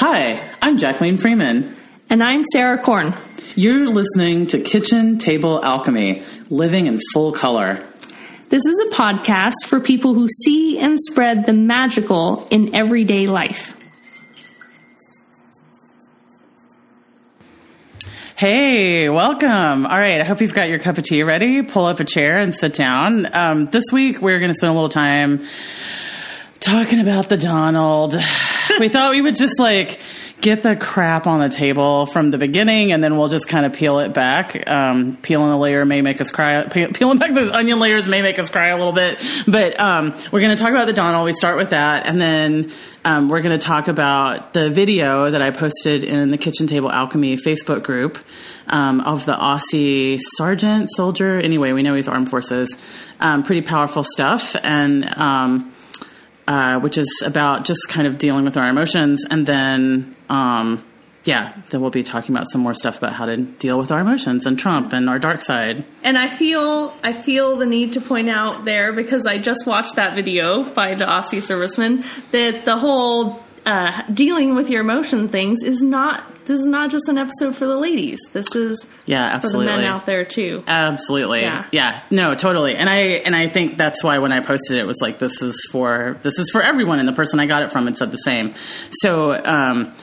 Hi, I'm Jacqueline Freeman. And I'm Sarah Korn. You're listening to Kitchen Table Alchemy, living in full color. This is a podcast for people who see and spread the magical in everyday life. Hey, welcome. All right, I hope you've got your cup of tea ready. Pull up a chair and sit down. Um, this week, we're going to spend a little time talking about the Donald. we thought we would just like get the crap on the table from the beginning and then we'll just kind of peel it back. Um, peeling a layer may make us cry. Peeling back those onion layers may make us cry a little bit. But um, we're going to talk about the Donald. We start with that. And then um, we're going to talk about the video that I posted in the Kitchen Table Alchemy Facebook group um, of the Aussie sergeant, soldier. Anyway, we know he's armed forces. Um, pretty powerful stuff. And um, uh, which is about just kind of dealing with our emotions. And then, um, yeah, then we'll be talking about some more stuff about how to deal with our emotions and Trump and our dark side. And I feel I feel the need to point out there because I just watched that video by the Aussie serviceman that the whole uh, dealing with your emotion things is not this is not just an episode for the ladies. This is yeah, absolutely. for the men out there too. Absolutely. Yeah. yeah. No, totally. And I and I think that's why when I posted it, it was like this is for this is for everyone and the person I got it from had said the same. So um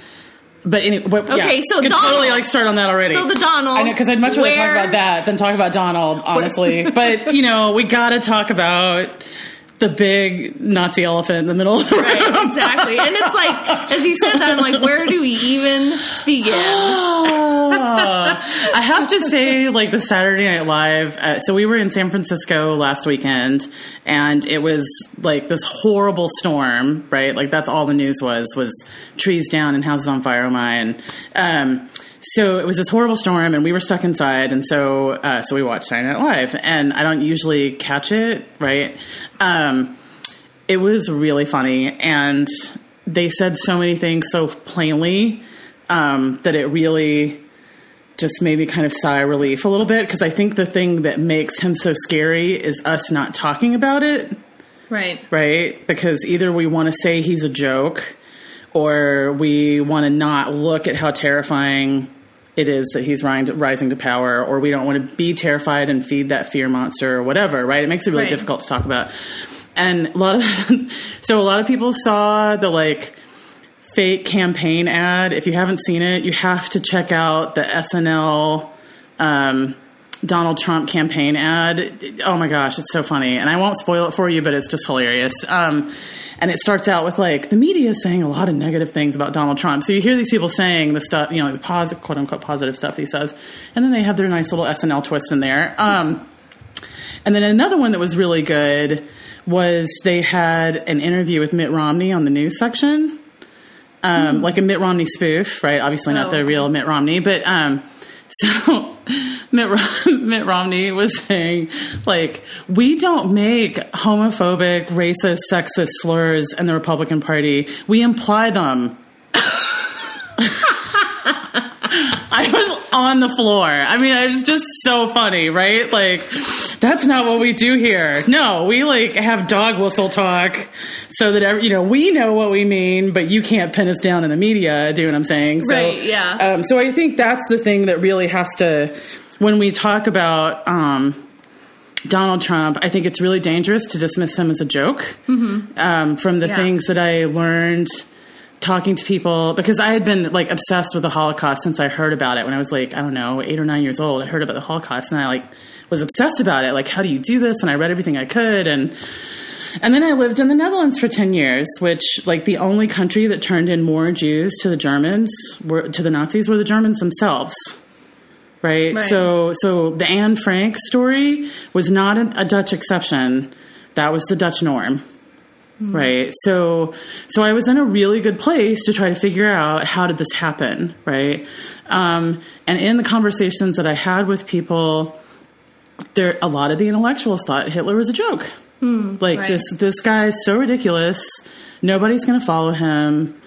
but anyway, but, okay, yeah, so could Donald, totally like start on that already. So the Donald, I know because I'd much rather talk about that than talk about Donald, honestly. but you know, we got to talk about the big Nazi elephant in the middle of the right, room. exactly. And it's like, as you said that, I'm like, where do we even begin? I have to say, like the Saturday Night Live. Uh, so we were in San Francisco last weekend, and it was like this horrible storm. Right, like that's all the news was was trees down and houses on fire. Oh my! And um, so it was this horrible storm, and we were stuck inside, and so uh, so we watched Saturday Night Live, and I don't usually catch it, right? Um, it was really funny, and they said so many things so plainly um, that it really just made me kind of sigh relief a little bit because I think the thing that makes him so scary is us not talking about it. Right. Right? Because either we want to say he's a joke or we want to not look at how terrifying it is that he's rising to power, or we don't want to be terrified and feed that fear monster or whatever, right? It makes it really right. difficult to talk about. And a lot of, so a lot of people saw the like fake campaign ad. If you haven't seen it, you have to check out the SNL, um, Donald Trump campaign ad. Oh my gosh, it's so funny. And I won't spoil it for you, but it's just hilarious. Um, and it starts out with like the media is saying a lot of negative things about Donald Trump. So you hear these people saying the stuff, you know, the positive, quote unquote positive stuff he says, and then they have their nice little SNL twist in there. Um, and then another one that was really good was they had an interview with Mitt Romney on the news section, um, mm. like a Mitt Romney spoof, right? Obviously not oh. the real Mitt Romney, but um, so Mitt, Mitt Romney was saying, like, we don't make homophobic, racist, sexist slurs in the Republican Party. We imply them. I was on the floor. I mean, it was just so funny, right? Like, that's not what we do here. No, we like have dog whistle talk so that you know we know what we mean, but you can't pin us down in the media. Do what I'm saying? So, right? Yeah. Um, so I think that's the thing that really has to when we talk about. Um, Donald Trump, I think it's really dangerous to dismiss him as a joke. Mm-hmm. Um, from the yeah. things that I learned talking to people, because I had been like obsessed with the Holocaust since I heard about it when I was like, I don't know, eight or nine years old. I heard about the Holocaust and I like was obsessed about it. Like, how do you do this? And I read everything I could. And and then I lived in the Netherlands for 10 years, which, like, the only country that turned in more Jews to the Germans, were, to the Nazis, were the Germans themselves. Right? right. So, so the Anne Frank story was not a, a Dutch exception. That was the Dutch norm. Mm. Right. So, so I was in a really good place to try to figure out how did this happen. Right. Um, and in the conversations that I had with people, there, a lot of the intellectuals thought Hitler was a joke Mm, like right. this this guy is so ridiculous. Nobody's going to follow him.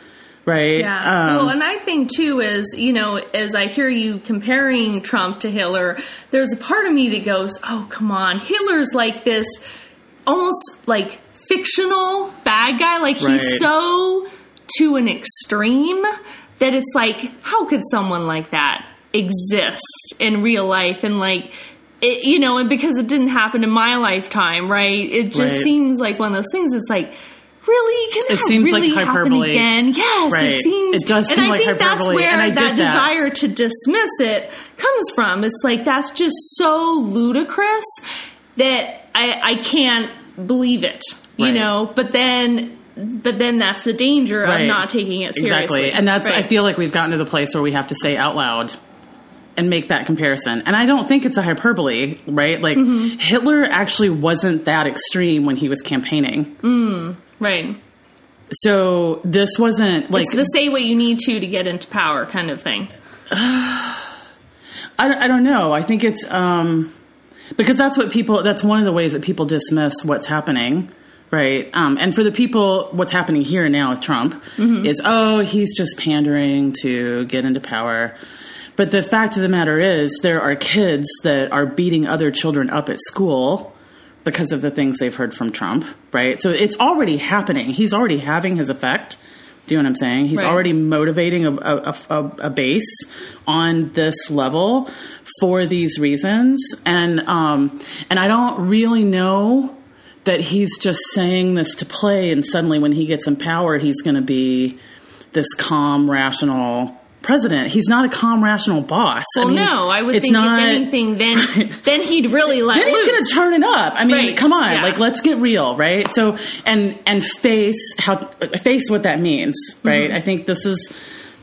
Right. Yeah. Um, well, and I think too is, you know, as I hear you comparing Trump to Hitler, there's a part of me that goes, "Oh, come on. Hitler's like this almost like fictional bad guy. Like right. he's so to an extreme that it's like, how could someone like that exist in real life? And like, it, you know, and because it didn't happen in my lifetime, right? It just Right. seems like one of those things. It's like, really, can that It seems like really happen again? Yes, Right. it seems. It does and seem I like think that's hyperbole, where and I that that. desire to dismiss it comes from. It's like that's just so ludicrous that I, I can't believe it. You Right. know, but then. But then that's the danger Right. of not taking it seriously. Exactly. And that's, I feel like we've gotten to the place where we have to say out loud and make that comparison. And I don't think it's a hyperbole, right? Like, Mm-hmm. Hitler actually wasn't that extreme when he was campaigning. right. So this wasn't like, It's the say what you need to to get into power kind of thing. I, don't- I don't know. I think it's, um, because that's what people, that's one of the ways that people dismiss what's happening. Right. Um, and for the people, what's happening here and now with Trump Mm-hmm. is, oh, he's just pandering to get into power. But the fact of the matter is, there are kids that are beating other children up at school because of the things they've heard from Trump. Right. So it's already happening. He's already having his effect. Do you know what I'm saying? He's Right. already motivating a, a, a, a base on this level for these reasons, and um, and I don't really know that he's just saying this to play, and suddenly when he gets in power, he's going to be this calm, rational president. He's not a calm, rational boss. Well, I mean, no, I would think not- if anything, then then he'd really let then he's going to turn it up. I mean, Right, come on, yeah. like let's get real, right? So and and face how face what that means, Mm-hmm. right? I think this is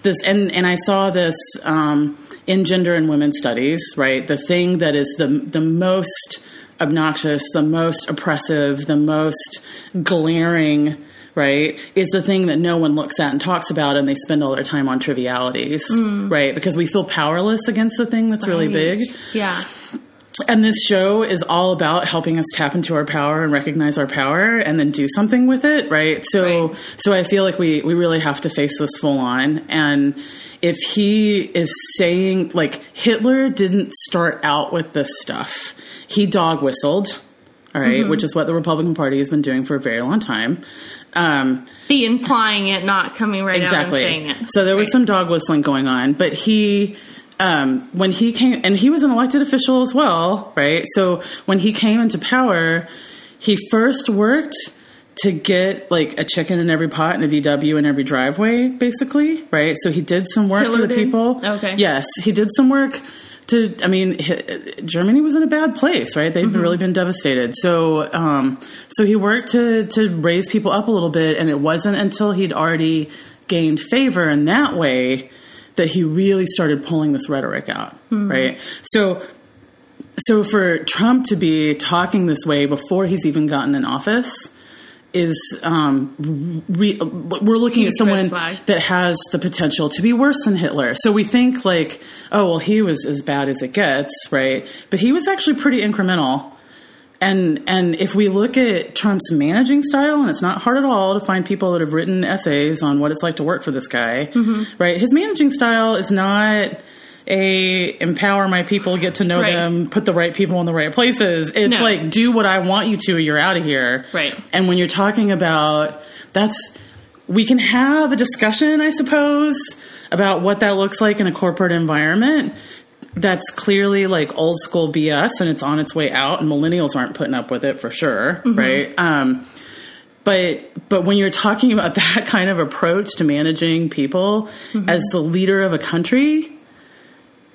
this, and and I saw this um, in gender and women's studies, right? The thing that is the the most obnoxious, the most oppressive, the most glaring. Right is the thing that no one looks at and talks about, and they spend all their time on trivialities, right? Because we feel powerless against the thing that's really Mm. Big. Yeah. And this show is all about helping us tap into our power and recognize our power and then do something with it, right? So Right. so I feel like we we really have to face this full on and if he is saying like Hitler didn't start out with this stuff. He dog whistled, all right, Mm-hmm. which is what the Republican Party has been doing for a very long time. Um, The implying it, not coming right exactly. out and saying it. So there was Right. some dog whistling going on, but he, um, when he came, and he was an elected official as well, right? So when he came into power, he first worked to get like a chicken in every pot and a VW in every driveway, basically, right? So he did some work for the did? people. Okay. Yes, he did some work. To, I mean, Germany was in a bad place, right? They've Mm-hmm. really been devastated. So, um, so he worked to to raise people up a little bit, and it wasn't until he'd already gained favor in that way that he really started pulling this rhetoric out, Mm-hmm. right? So, so for Trump to be talking this way before he's even gotten in office is um, re- we're looking at someone that has the potential to be worse than Hitler. So we think like, oh well, he was as bad as it gets, right? But he was actually pretty incremental. And and if we look at Trump's managing style, and it's not hard at all to find people that have written essays on what it's like to work for this guy, Mm-hmm. right? His managing style is not a empower my people, get to know Right. them, put the right people in the right places. It's No. like do what I want you to, or you're out of here. Right. And when you're talking about that's we can have a discussion, I suppose, about what that looks like in a corporate environment. That's clearly like old school BS and it's on its way out and millennials aren't putting up with it for sure, right? Um, but but when you're talking about that kind of approach to managing people as the leader of a country,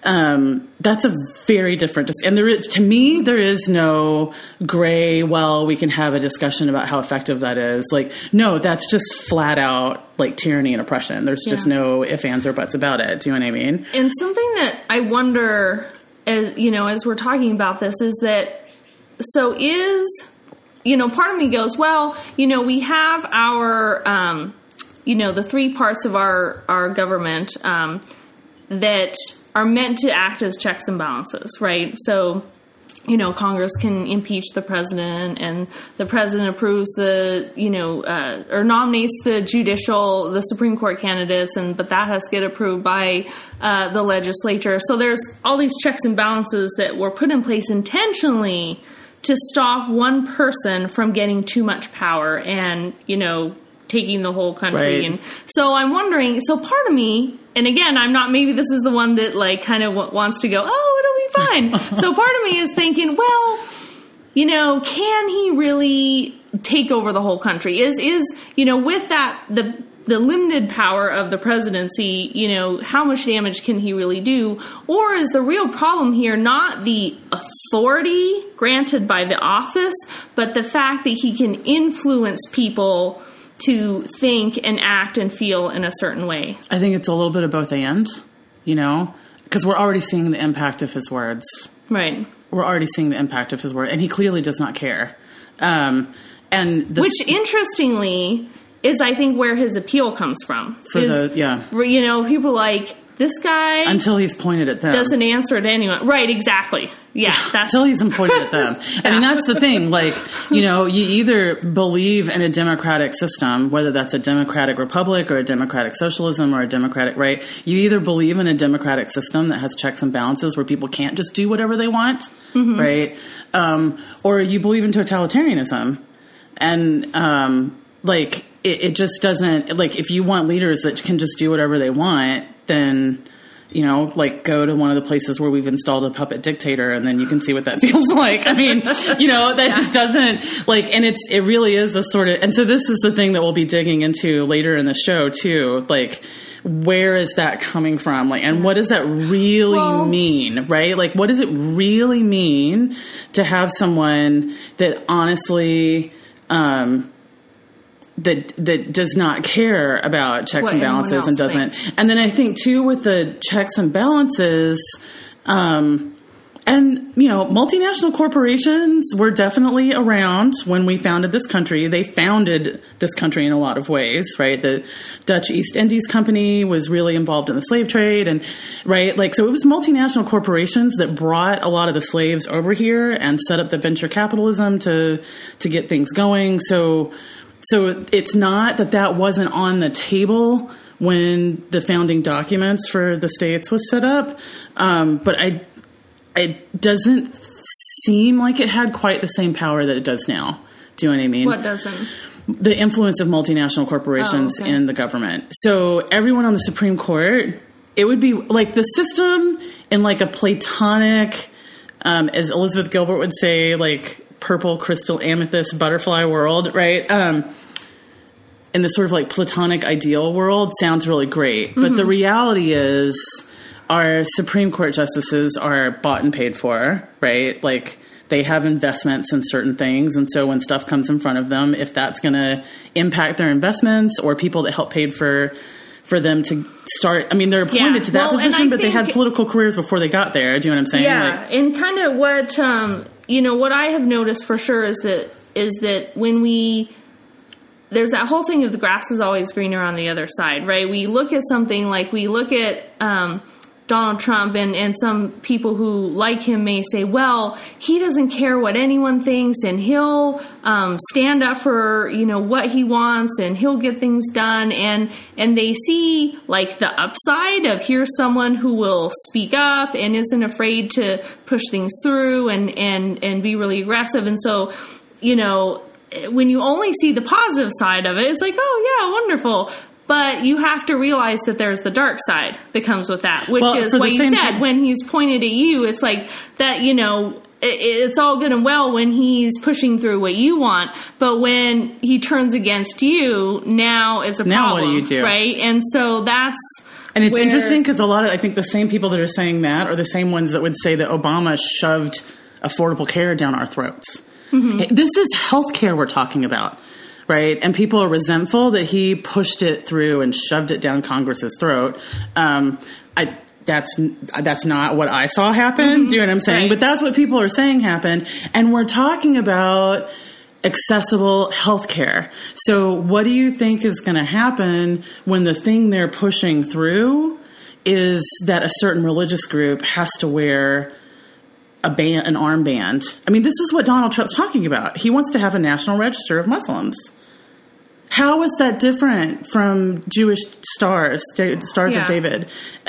um, that's a very different. Dis- and there is, to me, there is no gray. Well, we can have a discussion about how effective that is. Like, no, that's just flat out like tyranny and oppression. There's just Yeah. no ifs, ands, or buts about it. Do you know what I mean? And something that I wonder, as you know, as we're talking about this, is that so is you know, part of me goes, well, you know, we have our, um, you know, the three parts of our our government um, that are meant to act as checks and balances, right? So you know, Congress can impeach the president, and the president approves the, you know, uh, or nominates the judicial, the Supreme Court candidates, and but that has to get approved by uh, the legislature. So there's all these checks and balances that were put in place intentionally to stop one person from getting too much power and, you know, taking the whole country Right. and so i'm wondering so part of me and again i'm not maybe this is the one that like kind of w- wants to go oh it'll be fine so part of me is thinking well you know can he really take over the whole country is is you know with that the the limited power of the presidency, you know, how much damage can he really do? Or is the real problem here not the authority granted by the office, but the fact that he can influence people to think and act and feel in a certain way? I think it's a little bit of both and, you know, because we're already seeing the impact of his words. Right. We're already seeing the impact of his word, and he clearly does not care. Um, and the, Which, interestingly, is I think where his appeal comes from. for Is, the yeah, you know, people like this guy until he's pointed at them. doesn't answer to anyone. Right, exactly. Yeah, that's until he's pointed at them. I mean, that's the thing. Like, you know, you either believe in a democratic system, whether that's a democratic republic or a democratic socialism or a democratic right. You either believe in a democratic system that has checks and balances where people can't just do whatever they want, right? Um, or you believe in totalitarianism, and um, like it, it just doesn't. Like, if you want leaders that can just do whatever they want, then you know, like go to one of the places where we've installed a puppet dictator and then you can see what that feels like. I mean, you know, that just doesn't like, and it's, it really is a sort of, and so this is the thing that we'll be digging into later in the show too. Like, where is that coming from? Like, and what does that really Well- mean, right? Like, what does it really mean to have someone that honestly, um, that that does not care about checks What and balances and doesn't thinks. and then I think too with the checks and balances, um, and you know, multinational corporations were definitely around when we founded this country. They founded this country in a lot of ways, right? The Dutch East Indies Company was really involved in the slave trade, and right, like so, it was multinational corporations that brought a lot of the slaves over here and set up the venture capitalism to to get things going. So, so it's not that that wasn't on the table when the founding documents for the states was set up, um, but I it doesn't seem like it had quite the same power that it does now. Do you know what I mean? what doesn't. The influence of multinational corporations Oh, okay. in the government. So everyone on the Supreme Court, it would be like the system in like a platonic, um, as Elizabeth Gilbert would say, like purple crystal amethyst butterfly world, right? Um, in the sort of like platonic ideal world sounds really great. But Mm-hmm. the reality is our Supreme Court justices are bought and paid for, right? Like they have investments in certain things. And so when stuff comes in front of them, if that's going to impact their investments or people that help paid for, for them to start, I mean, they're appointed Yeah. to that Well, position, but they had political careers before they got there. Do you know what I'm saying? Yeah, Like, and kind of what um, you know, what I have noticed for sure is that is that when we there's that whole thing of the grass is always greener on the other side, right? We look at something like we look at um, Donald Trump, and, and some people who like him may say, well, he doesn't care what anyone thinks, and he'll um, stand up for you know what he wants, and he'll get things done, and and they see like the upside of here's someone who will speak up and isn't afraid to push things through, and and and be really aggressive, and so you know when you only see the positive side of it, it's like, oh yeah, wonderful. But you have to realize that there's the dark side that comes with that, which Well, is what you said. time- when he's pointed at you, it's like that, you know, it, it's all good and well when he's pushing through what you want, but when he turns against you, now it's a Now what do problem. you do? Right? And so that's. And it's where- interesting because a lot of I think the same people that are saying that are the same ones that would say that Obama shoved affordable care down our throats. Mm-hmm. This is healthcare we're talking about, right? And people are resentful that he pushed it through and shoved it down Congress's throat. Um, I that's that's not what I saw happen. Do you know what I'm saying? Mm-hmm. Right. But that's what people are saying happened, and we're talking about accessible healthcare. So, what do you think is going to happen when the thing they're pushing through is that a certain religious group has to wear a band, an armband? I mean, this is what Donald Trump's talking about. He wants to have a national register of Muslims. How is that different from Jewish stars, stars Yeah. of David?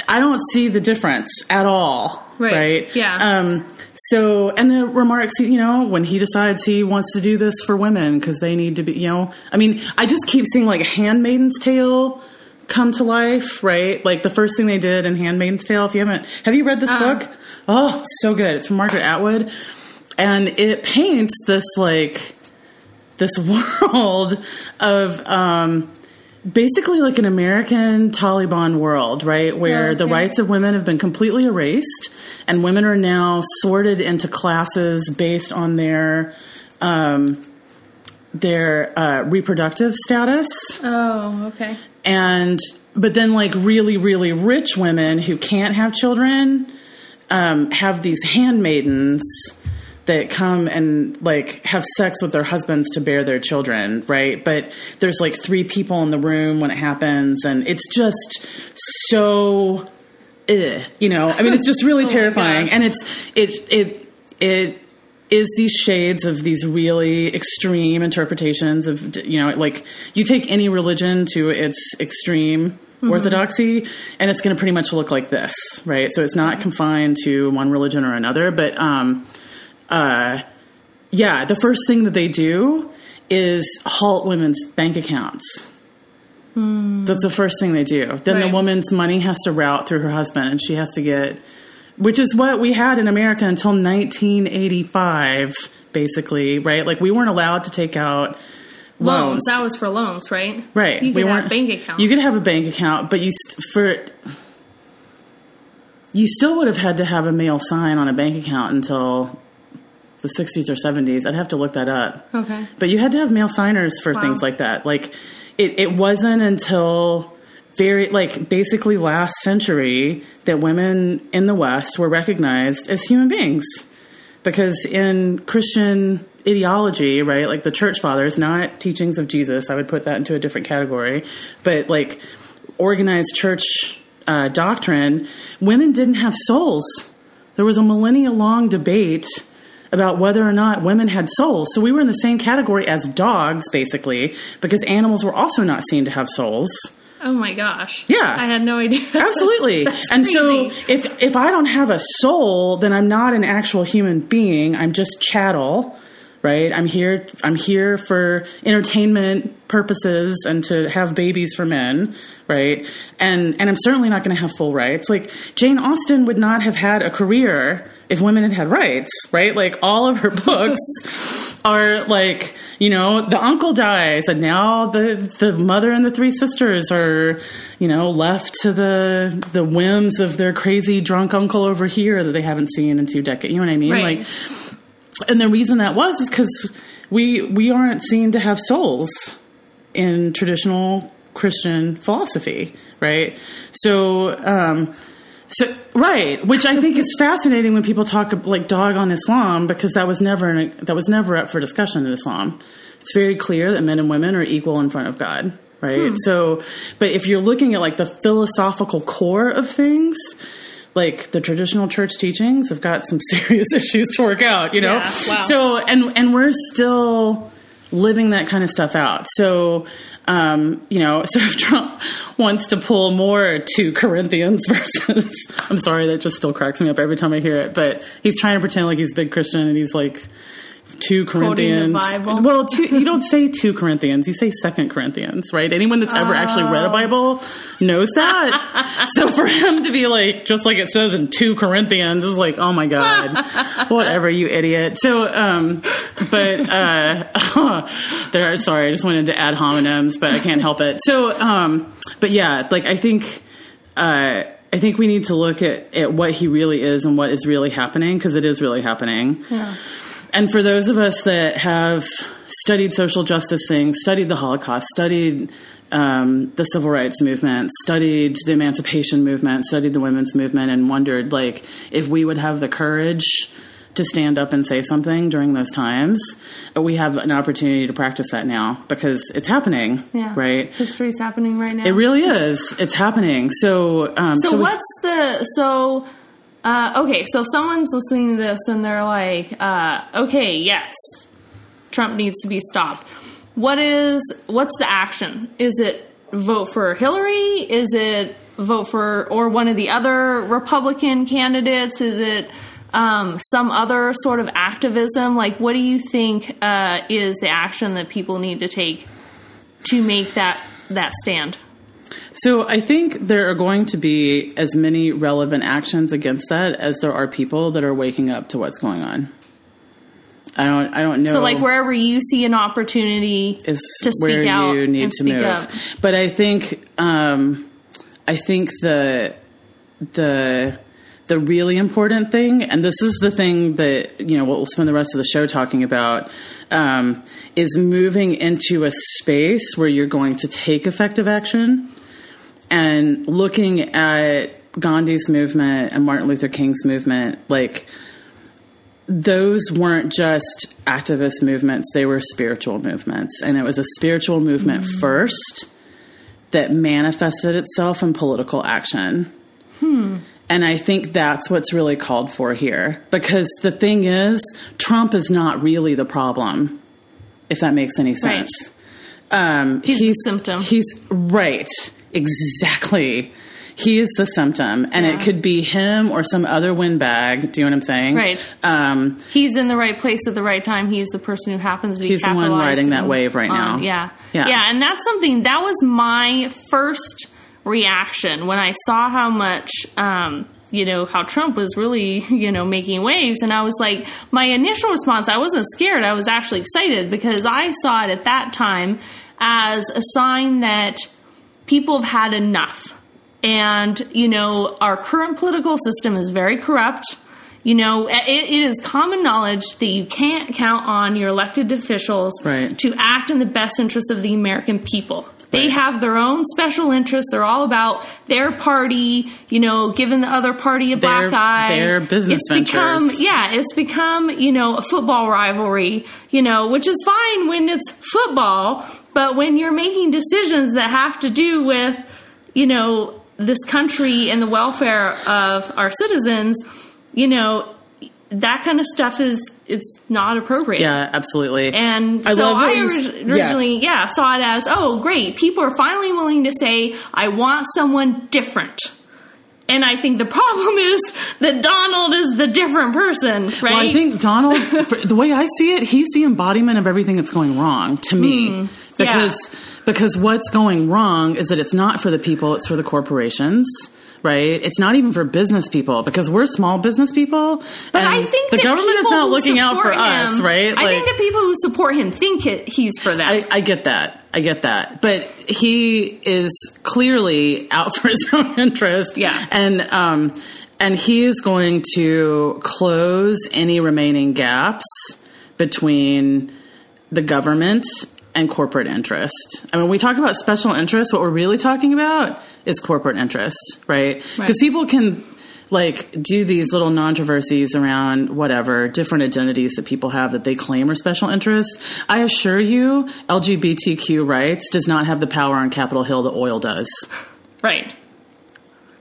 I don't see the difference at all. Right. Right. Yeah. Um, so, and the remarks, you know, when he decides he wants to do this for women because they need to be, you know, I mean, I just keep seeing like Handmaiden's Tale come to life, right? Like the first thing they did in Handmaiden's Tale. If you haven't, have you read this Uh-uh. book? Oh, it's so good. It's from Margaret Atwood, and it paints this like this world of um, basically like an American Taliban world, right? Where the Okay. rights of women have been completely erased, and women are now sorted into classes based on their um, their uh, reproductive status Oh, okay. and but then like really really rich women who can't have children um, have these handmaidens that come and like have sex with their husbands to bear their children right? But there's like three people in the room when it happens and it's just so eh, you know? I mean it's just really Oh terrifying and it's it it it is these shades of these really extreme interpretations of you know like you take any religion to its extreme orthodoxy and it's going to pretty much look like this right? So it's not confined to one religion or another but um uh yeah the first thing that they do is halt women's bank accounts that's the first thing they do then Right. the woman's money has to route through her husband and she has to get which is what we had in America until 1985, basically, right? Like we weren't allowed to take out Loans. loans. That was for loans, right? right. You we could weren't have bank accounts. You could have a bank account, but you st- for you still would have had to have a male sign on a bank account until the 60s or 70s. I'd have to look that up. Okay. But you had to have male signers for Wow. things like that. Like it, it wasn't until very like basically last century that women in the West were recognized as human beings. Because in Christian ideology, right, like the church fathers, not teachings of Jesus, I would put that into a different category, but like organized church uh, doctrine, women didn't have souls. There was a millennia long debate about whether or not women had souls. So we were in the same category as dogs, basically, because animals were also not seen to have souls. Oh my gosh. Yeah. I had no idea. Absolutely. And so if if I don't have a soul, then I'm not an actual human being. I'm just chattel, right? I'm here I'm here for entertainment purposes and to have babies for men, right? And and I'm certainly not going to have full rights. Like Jane Austen would not have had a career if women had had rights, right? Like all of her books are like you know the uncle dies and now the the mother and the three sisters are you know left to the the whims of their crazy drunk uncle over here that they haven't seen in two decades you know what i mean Right. like and the reason that was is because we we aren't seen to have souls in traditional christian philosophy right so um so right, which I think is fascinating when people talk like dog on Islam because that was never an, that was never up for discussion in Islam. It's very clear that men and women are equal in front of God, right? Hmm. So, but if you're looking at like the philosophical core of things, like the traditional church teachings have got some serious issues to work out, you know. Yeah, wow. So, and and we're still living that kind of stuff out. So, um, you know, so if Trump wants to pull more two Corinthians versus, I'm sorry, that just still cracks me up every time I hear it, but he's trying to pretend like he's a big Christian and he's like, two Corinthians. Well, two, you don't say two Corinthians, you say second Corinthians, right? Anyone that's ever actually read a Oh. Bible knows that. so for him to be like, just like it says in two Corinthians, is like, oh my God, whatever, you idiot. So, um, but, uh, there, sorry, I just wanted to ad hominems, but I can't help it. So, um, but yeah, like I think, uh, I think we need to look at, at what he really is and what is really happening because it is really happening. Yeah. And for those of us that have studied social justice things, studied the Holocaust, studied um, the civil rights movement, studied the emancipation movement, studied the women's movement, and wondered like if we would have the courage to stand up and say something during those times, we have an opportunity to practice that now because it's happening, Yeah. right? History's happening right now. It really is. It's happening. So, um, So, we- what's the so? Uh, okay, so if someone's listening to this and they're like, uh, "Okay, yes, Trump needs to be stopped." what is what's the action? Is it vote for Hillary? Is it vote for or one of the other Republican candidates? Is it um, some other sort of activism? Like, what do you think uh, is the action that people need to take to make that that stand? So I think there are going to be as many relevant actions against that as there are people that are waking up to what's going on. I don't. I don't know. So, like wherever you see an opportunity is to speak where out you need and to speak move. up. But I think, um, I think the the the really important thing, and this is the thing that you know we'll spend the rest of the show talking about, um, is moving into a space where you're going to take effective action, and looking at Gandhi's movement and Martin Luther King's movement, like those weren't just activist movements, they were spiritual movements. And it was a spiritual movement first that manifested itself in political action. And I think that's what's really called for here. Because the thing is, Trump is not really the problem, if that makes any sense. Um, He's the symptom. He's right. Exactly. He is the symptom. And Yeah. it could be him or some other windbag. Do you know what I'm saying? Right. Um, He's in the right place at the right time. He's the person who happens to be. He's the one riding that wave right now. Yeah. Yeah. yeah, and that's something that was my first reaction when I saw how much. Um, you know how Trump was really, you know, making waves, and I was like, my initial response, I wasn't scared. I was actually excited because I saw it at that time as a sign that people have had enough. And, you know, our current political system is very corrupt. You know, it, it is common knowledge that you can't count on your elected officials Right. to act in the best interest of the American people. They Right. have their own special interests. They're all about their party, you know, giving the other party a black eye. their business it's become, yeah, it's become, you know, a football rivalry, you know, which is fine when it's football, but when you're making decisions that have to do with, you know, this country and the welfare of our citizens, you know, that kind of stuff is it's not appropriate. yeah, absolutely. And I so I you orig- s- yeah. originally, yeah. saw it as, oh, great, people are finally willing to say, I want someone different. And I think the problem is that Donald is the different person, right? Well, I think Donald, the way I see it, he's the embodiment of everything that's going wrong to me. Hmm. Because because what's going wrong is that it's not for the people; it's for the corporations. Right? It's not even for business people because we're small business people. but and I think the government is not looking out for support us, him- right? I think the people who support him think it, he's for that. I, I get that. I get that. But he is clearly out for his own interest. Yeah. And um and he is going to close any remaining gaps between the government and corporate interest. I mean, when we talk about special interest, what we're really talking about is corporate interest, right? Because Right. people can like do these little controversies around whatever different identities that people have that they claim are special interest. I assure you, LGBTQ rights does not have the power on Capitol Hill that oil does. right.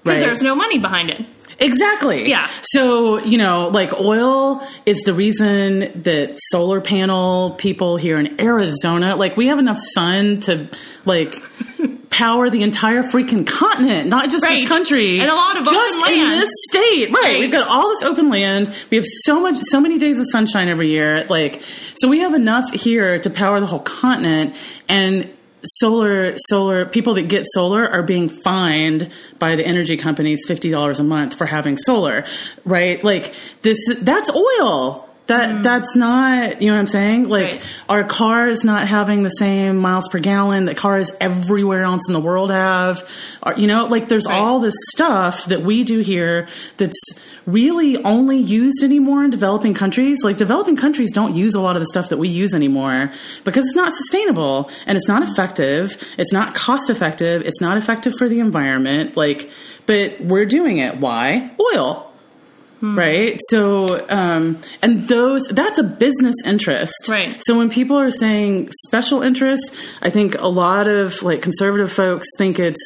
Because Right. there's no money behind it. Exactly. Yeah. So, you know, like oil is the reason that solar panel people here in Arizona, like we have enough sun to like power the entire freaking continent, not just Right. this country. And a lot of just open in this state. Right. Right. We've got all this open land. We have so much so many days of sunshine every year. Like so we have enough here to power the whole continent and solar solar people that get solar are being fined by the energy companies $50 a month for having solar right like this that's oil that that's not you know what i'm saying like Mm. Right. our car is not having the same miles per gallon that cars everywhere else in the world have you know like there's Right. all this stuff that we do here that's really only used anymore in developing countries. Like developing countries don't use a lot of the stuff that we use anymore because it's not sustainable and it's not effective. It's not cost effective. It's not effective for the environment. Like but we're doing it. Why? Oil. Right? So um and those that's a business interest. Right. so when people are saying special interest i think a lot of like conservative folks think it's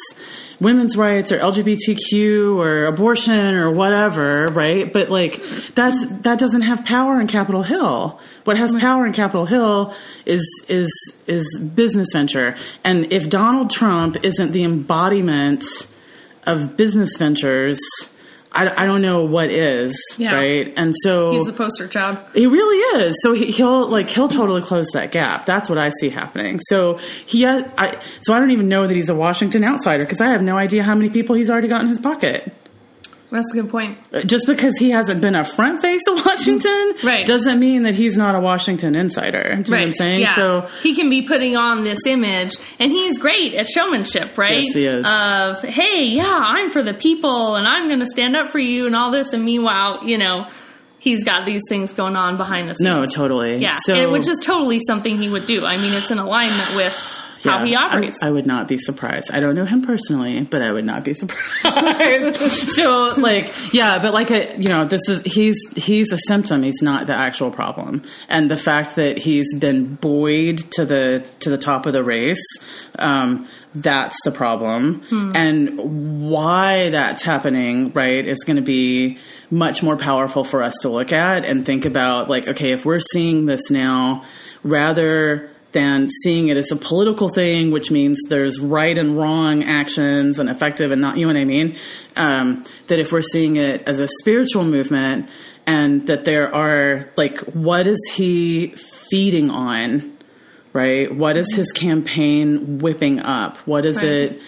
women's rights or LGBTQ or abortion or whatever, right? But like that's that doesn't have power in Capitol Hill. What has power in Capitol Hill is is is business venture. And if Donald Trump isn't the embodiment of business ventures, I, I don't know what is, Yeah. right? And so He's the poster child. he really is. So he, he'll like he'll totally close that gap. That's what I see happening. So he, has, I, so I don't even know that he's a Washington outsider because I have no idea how many people he's already got in his pocket. That's a good point. Uh, just because he hasn't been a front face of Washington, Right. doesn't mean that he's not a Washington insider. Do you know what I'm saying? Yeah. So he can be putting on this image, and he's great at showmanship, right? Yes, he is. Of hey, yeah, I'm for the people, and I'm going to stand up for you, and all this. And meanwhile, you know, he's got these things going on behind the scenes. no, totally. Yeah, So and which is totally something he would do. I mean, it's in alignment with how Yeah, I- operates. I, would not be surprised. I don't know him personally, but I would not be surprised. so, like, yeah, but like, a, you know, this is he's he's a symptom. He's not the actual problem, and the fact that he's been buoyed to the to the top of the race, um, that's the problem. And why that's happening, right, is going to be much more powerful for us to look at and think about. Like, okay, if we're seeing this now, rather than seeing it as a political thing, which means there's right and wrong actions and effective and not, you know what I mean? Um, that if we're seeing it as a spiritual movement and that there are, like, what is he feeding on? Right? What is his campaign whipping up? What is Right. it?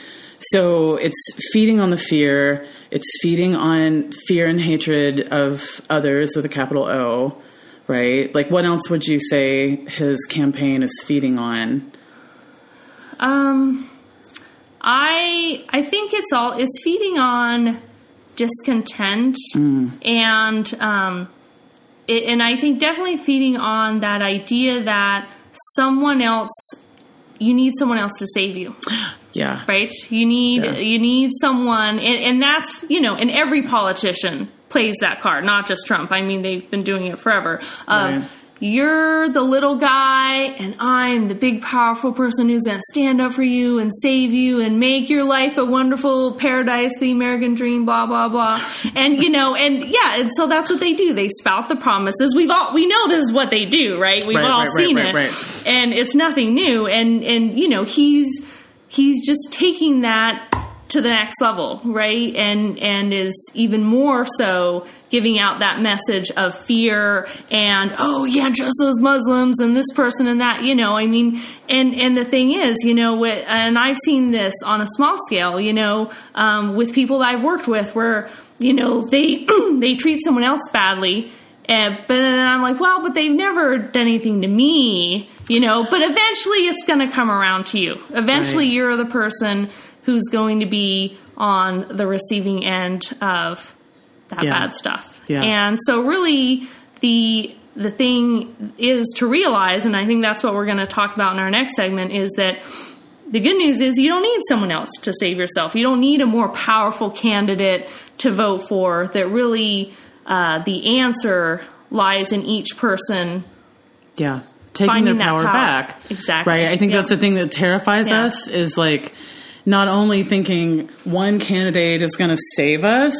So it's feeding on the fear. It's feeding on fear and hatred of others with a capital O, right? Like, what else would you say his campaign is feeding on? Um, I I think it's all it's feeding on discontent and um, it, and I think definitely feeding on that idea that someone else you need someone else to save you Yeah, right you need Yeah. you need someone and, and that's you know and every politician plays that card not just trump. I mean they've been doing it forever. Um, Right. you're the little guy and i'm the big powerful person who's going to stand up for you and save you and make your life a wonderful paradise the american dream blah blah blah. And you know and yeah and so that's what they do. They spout the promises. We've all we know this is what they do right? We've Right, all right, seen it. right. and it's nothing new. And and you know he's he's just taking that to the next level right and and is even more so giving out that message of fear and oh yeah just those muslims and this person and that you know i mean and and the thing is you know with, and i've seen this on a small scale you know um, with people that i've worked with where you know they they treat someone else badly and, but then I'm like, well, but they've never done anything to me, you know. But eventually, it's going to come around to you. Eventually, Right. you're the person who's going to be on the receiving end of that Yeah. bad stuff. Yeah. And so, really, the the thing is to realize, and I think that's what we're going to talk about in our next segment, is that the good news is you don't need someone else to save yourself. You don't need a more powerful candidate to vote for. That really, uh, the answer lies in each person. yeah. Taking their power, power. back. Exactly. Right. I think Yeah. that's the thing that terrifies us is like not only thinking one candidate is going to save us,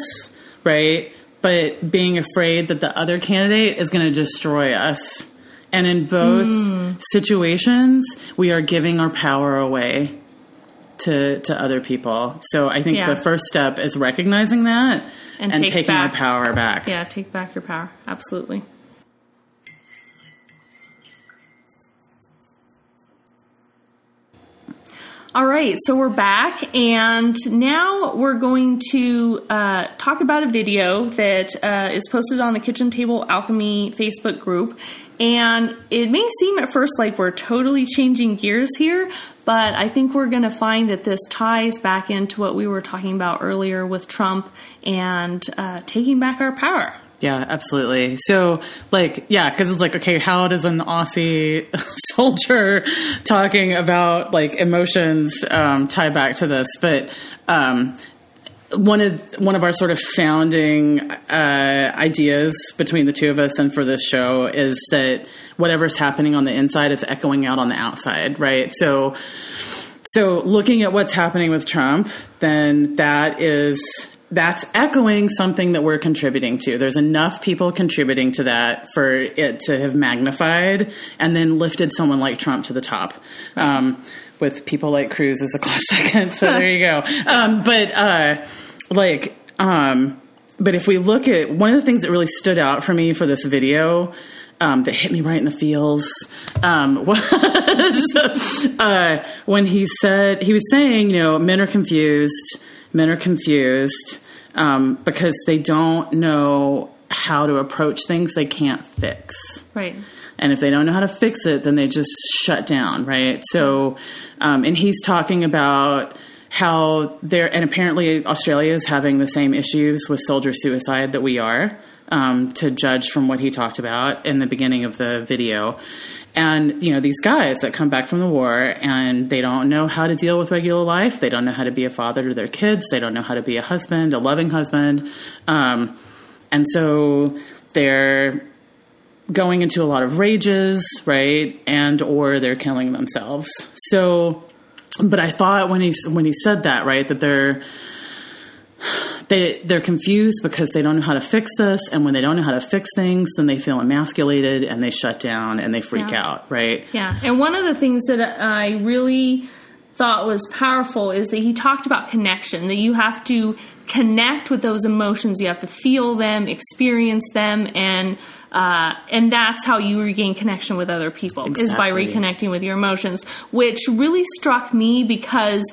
right? But being afraid that the other candidate is going to destroy us. And in both Hmm. situations, we are giving our power away to to other people. So I think Yeah. the first step is recognizing that And and, taking back- our power back. Yeah, take back your power. Absolutely. All right, so we're back, and now we're going to uh, talk about a video that uh, is posted on the Kitchen Table Alchemy Facebook group. And it may seem at first like we're totally changing gears here, but I think we're going to find that this ties back into what we were talking about earlier with Trump and uh, taking back our power. Yeah, absolutely. So, like, yeah, because it's like, okay, how does an Aussie soldier talking about like emotions um, tie back to this? But um, one of one of our sort of founding uh, ideas between the two of us and for this show is that whatever's happening on the inside is echoing out on the outside, right? So so looking at what's happening with Trump, then that is that's echoing something that we're contributing to. There's enough people contributing to that for it to have magnified and then lifted someone like Trump to the top. Um, with people like Cruz as a close second. So there you go. Um, but uh, like, um, but if we look at one of the things that really stood out for me for this video. Um, that hit me right in the feels um, was uh, when he said he was saying, you know, men are confused men are confused um, because they don't know how to approach things they can't fix. Right. And if they don't know how to fix it, then they just shut down, right? So, um, and he's talking about how there, and apparently Australia is having the same issues with soldier suicide that we are, um, to judge from what he talked about in the beginning of the video. And, you know, these guys that come back from the war and they don't know how to deal with regular life. They don't know how to be a father to their kids. They don't know how to be a husband, a loving husband. Um, and so they're going into a lot of rages, right? And or they're killing themselves. So, but I thought when he when he said that, right, that they're they they're confused because they don't know how to fix this, and when they don't know how to fix things, then they feel emasculated and they shut down and they freak Yeah. out, right? Yeah. And one of the things that I really thought was powerful is that he talked about connection, that you have to connect with those emotions, you have to feel them, experience them, and uh, and that's how you regain connection with other people is by reconnecting with your emotions, which really struck me because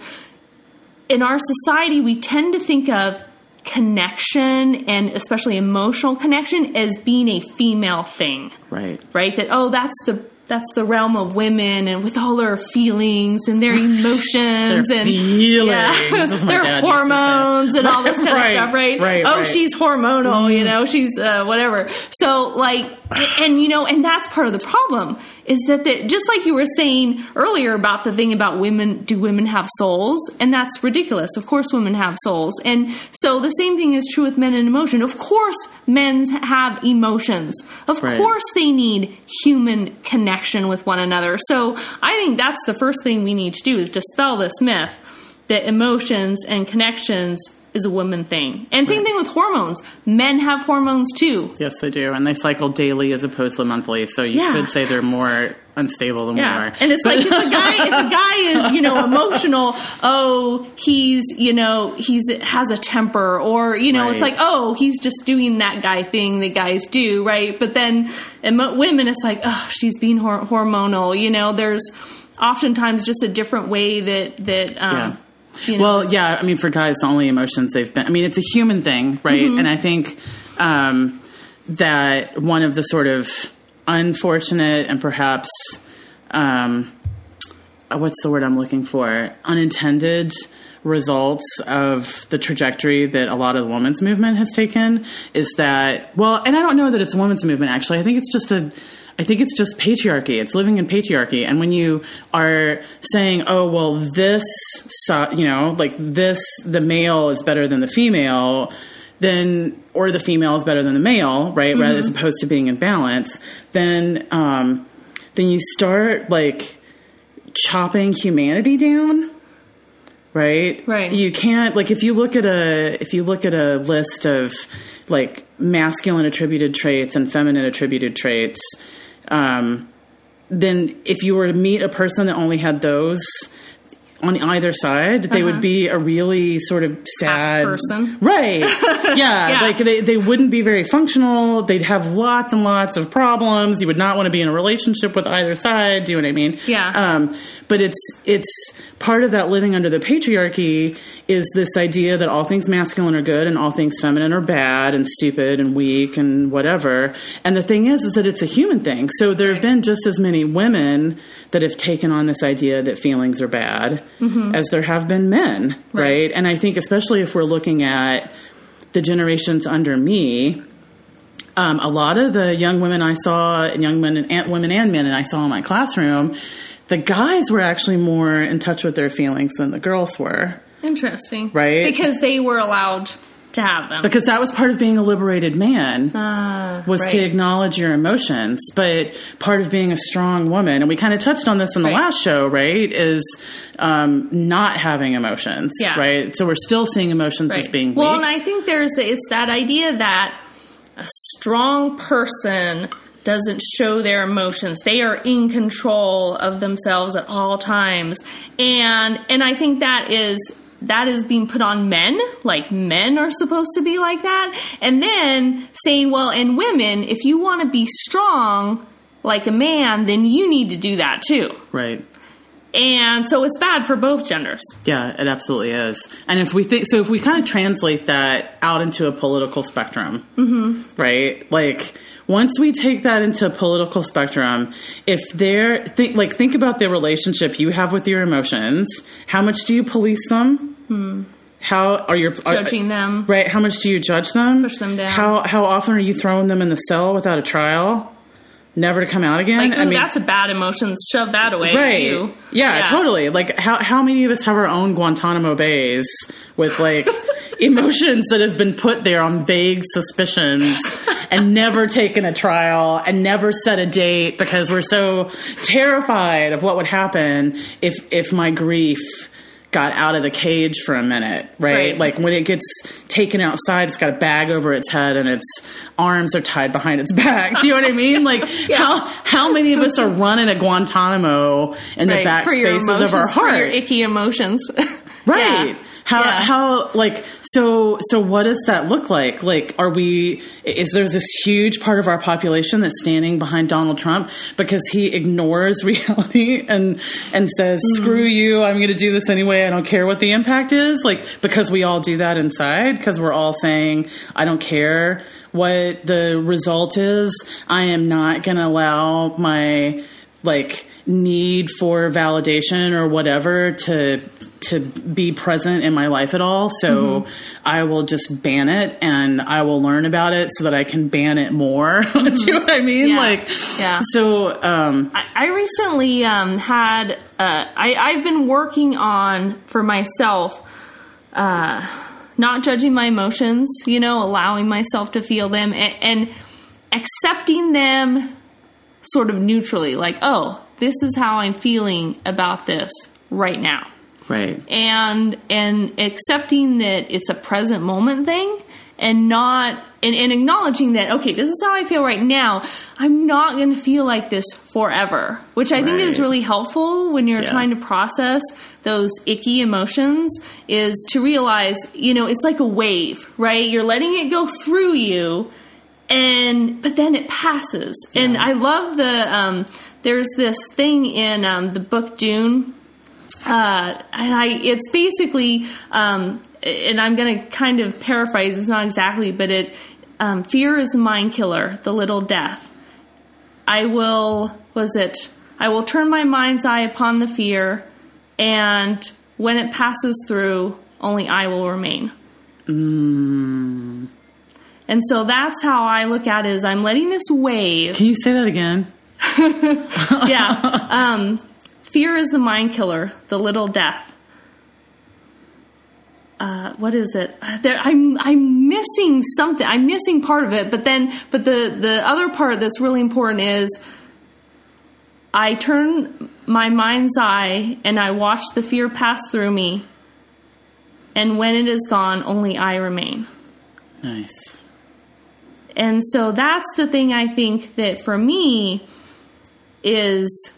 in our society we tend to think of connection and especially emotional connection as being a female thing Right. right? That oh, that's the that's the realm of women and with all their feelings and their emotions Their and feelings, yeah, their dad used to say. hormones and all this kind Right, of stuff, right? right, oh, right. she's hormonal, you know, she's uh, whatever. So like, and you know, and that's part of the problem is that the, just like you were saying earlier about the thing about women, do women have souls? And that's ridiculous. Of course, women have souls, and so the same thing is true with men and emotion. Of course, men have emotions. Of Right. course, they need human connection with one another. So I think that's the first thing we need to do is dispel this myth that emotions and connections is a woman thing. And same thing with hormones. Men have hormones too. Yes, they do, and they cycle daily as opposed to monthly. So you Yeah. could say they're more unstable than we are. and it's like if a guy if a guy is you know emotional, oh he's you know he's has a temper, or you know it's like oh he's just doing that guy thing that guys do, right? But then emo- women, it's like oh she's being hor- hormonal. You know, there's oftentimes just a different way that that um, Yeah. You know, Well, yeah, I mean, for guys, the only emotions they've been, I mean, it's a human thing, right? Mm-hmm. And I think um, that one of the sort of unfortunate and perhaps, um, uh, what's the word I'm looking for? Unintended results of the trajectory that a lot of the women's movement has taken is that, well, and I don't know that it's a women's movement actually. I think it's just a, I think it's just patriarchy. It's living in patriarchy. And when you are saying, oh, well, this, you know, like this, the male is better than the female, then, or the female is better than the male, right? Rather as opposed to being in balance, then, um, then you start like chopping humanity down right Right. you can't like if you look at a if you look at a list of like masculine attributed traits and feminine attributed traits um then if you were to meet a person that only had those on either side they would be a really sort of sad person. right yeah, Yeah. like they, they wouldn't be very functional they'd have lots and lots of problems you would not want to be in a relationship with either side do you know what i mean Yeah. um, but it's it's part of that living under the patriarchy is this idea that all things masculine are good and all things feminine are bad and stupid and weak and whatever. And the thing is, is that it's a human thing. So there have been just as many women that have taken on this idea that feelings are bad as there have been men, right? Right. And I think especially if we're looking at the generations under me, um, a lot of the young women I saw, and young men and women and men, and I saw in my classroom, the guys were actually more in touch with their feelings than the girls were. interesting, Right. Because they were allowed to have them. because that was part of being a liberated man Uh, was to acknowledge your emotions but part of being a strong woman and we kind of touched on this in the Right. last show right is um, not having emotions Yeah. right so we're still seeing emotions as Right. being weak well, and I think there's the, it's that idea that a strong person doesn't show their emotions. They are in control of themselves at all times, and and I think that is that is being put on men like men are supposed to be like that and then saying well and women if you want to be strong like a man then you need to do that too right and so it's bad for both genders Yeah, it absolutely is. And if we think so, if we kind of translate that out into a political spectrum, mm-hmm. right? Like once we take that into a political spectrum, if they're think like think about the relationship you have with your emotions. How much do you police them? Hmm. How are are- judging them Right? How much do you judge them? Push them down. How how often are you throwing them in the cell without a trial, never to come out again? like ooh, that's a bad emotion shove that away right too. Yeah, totally like how how many of us have our own guantanamo bays with like emotions that have been put there on vague suspicions and never taken a trial and never set a date because we're so terrified of what would happen if if my grief got out of the cage for a minute, right? Right. Like when it gets taken outside, it's got a bag over its head and its arms are tied behind its back. Do you know what I mean? Like how how many of us are running a Guantanamo in the Right, back for your spaces of our emotions, for your heart? icky emotions. Right. Yeah. How Yeah. how like so so what does that look like? Like are we is there this huge part of our population that's standing behind Donald Trump because he ignores reality and and says Mm-hmm. screw you, I'm going to do this anyway. I don't care what the impact is. Like because we all do that inside because we're all saying I don't care what the result is. I am not going to allow my like need for validation or whatever to to be present in my life at all. So i will just ban it and i will learn about it so that i can ban it more. Do you know what i mean? Yeah. like Yeah. so um I, I recently um, had uh, I, I've been working on for myself uh, not judging my emotions, you know, allowing myself to feel them and, and accepting them sort of neutrally, like, oh, this is how I'm feeling about this right now right. And and accepting that it's a present moment thing and not and, and acknowledging that okay this is how i feel right now. I'm not going to feel like this forever which i think is really helpful when you're Yeah. trying to process those icky emotions is to realize you know it's like a wave right? You're letting it go through you and but then it passes. And i love the um there's this thing in um, the book dune uh, and I, it's basically, um, and I'm going to kind of paraphrase. It's not exactly, but it, um, fear is the mind killer, the little death. I will, was it? I will turn my mind's eye upon the fear, and when it passes through, only I will remain. Mm. And so that's how I look at it: is I'm letting this wave can you say that again yeah. Um, fear is the mind killer, the little death. Uh, what is it? There, I'm I'm missing something. I'm missing part of it, but then but the the other part that's really important is I turn my mind's eye and I watch the fear pass through me, and when it is gone, only I remain. nice And so that's the thing I think that for me is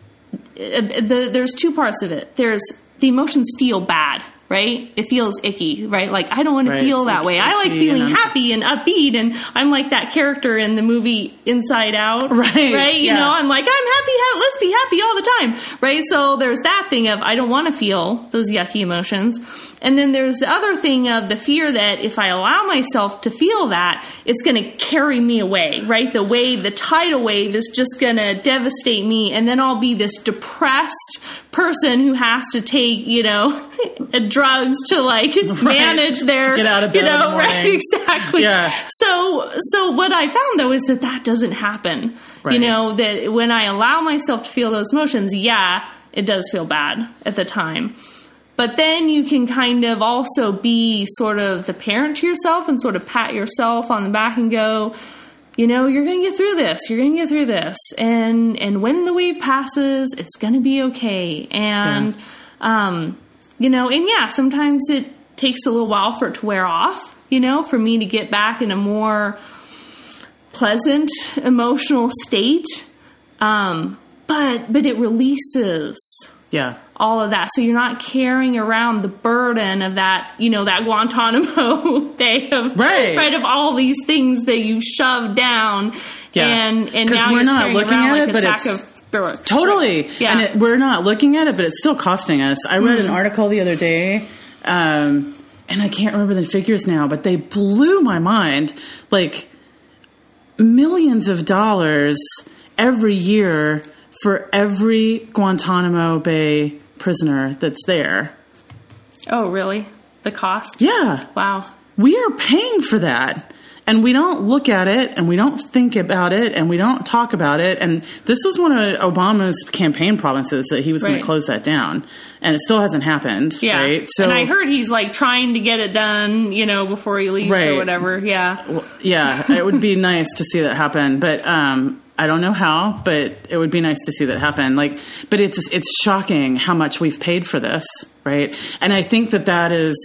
the, there's two parts of it. There's the emotions feel bad, right? It feels icky, right? Like I don't want Right, to feel it's that like way. I like feeling and happy and upbeat, and I'm like that character in the movie Inside Out, Right, Right? You yeah. know, I'm like I'm happy. Let's be happy all the time, right? So there's that thing of I don't want to feel those yucky emotions, and then there's the other thing of the fear that if I allow myself to feel that, it's going to carry me away, right? The wave, the tidal wave is just going to devastate me, and then I'll be this depressed person who has to take, you know, drugs to like manage their, To get out of you bed in know, right? Exactly. Yeah. So, so what I found though is that that doesn't happen. Right. You know, that when I allow myself to feel those emotions, yeah, it does feel bad at the time. But then you can kind of also be sort of the parent to yourself and sort of pat yourself on the back and go, you know, you're going to get through this. You're going to get through this. And and when the wave passes, it's going to be okay. And Yeah. um you know, and yeah, sometimes it takes a little while for it to wear off, you know, for me to get back in a more pleasant emotional state. Um but but it releases Yeah. all of that. So you're not carrying around the burden of that, you know, that Guantanamo Bay of Right. of all these things that you shoved down. Yeah. And and now we're you're not looking at like it, a but sack it's- of bricks. Totally. Yeah. And it, we're not looking at it, but it's still costing us. I read an article the other day, um, and I can't remember the figures now, but they blew my mind. Like millions of dollars every year for every Guantanamo Bay prisoner that's there. oh, really? The cost? Yeah. Wow. we are paying for that and we don't look at it and we don't think about it and we don't talk about it and this was one of obama's campaign promises that he was going to close that down and it still hasn't happened Yeah. right and I heard he's like trying to get it done, you know, before he leaves Right. or whatever. Yeah. Well, yeah it would be nice to see that happen but um I don't know how, but it would be nice to see that happen. Like, but it's it's shocking how much we've paid for this, right? And I think that that is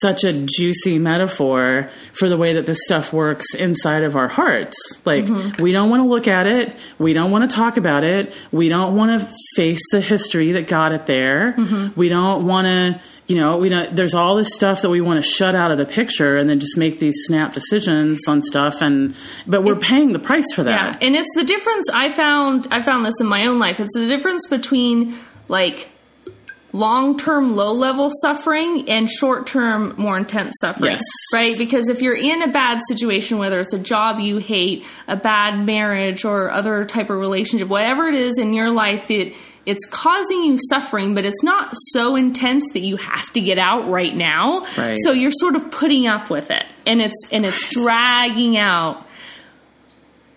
such a juicy metaphor for the way that this stuff works inside of our hearts. Like, mm-hmm. we don't want to look at it, we don't want to talk about it, we don't want to face the history that got it there. Mm-hmm. We don't want to you know, we don't, there's all this stuff that we want to shut out of the picture and then just make these snap decisions on stuff and but we're paying the price for that. Yeah, and it's the difference I found I found this in my own life. It's the difference between like long-term low-level suffering and short-term more intense suffering. Yes. Right? Because if you're in a bad situation whether it's a job you hate, a bad marriage or other type of relationship, whatever it is in your life it it's causing you suffering, but it's not so intense that you have to get out right now. Right. So you're sort of putting up with it and it's and it's dragging out.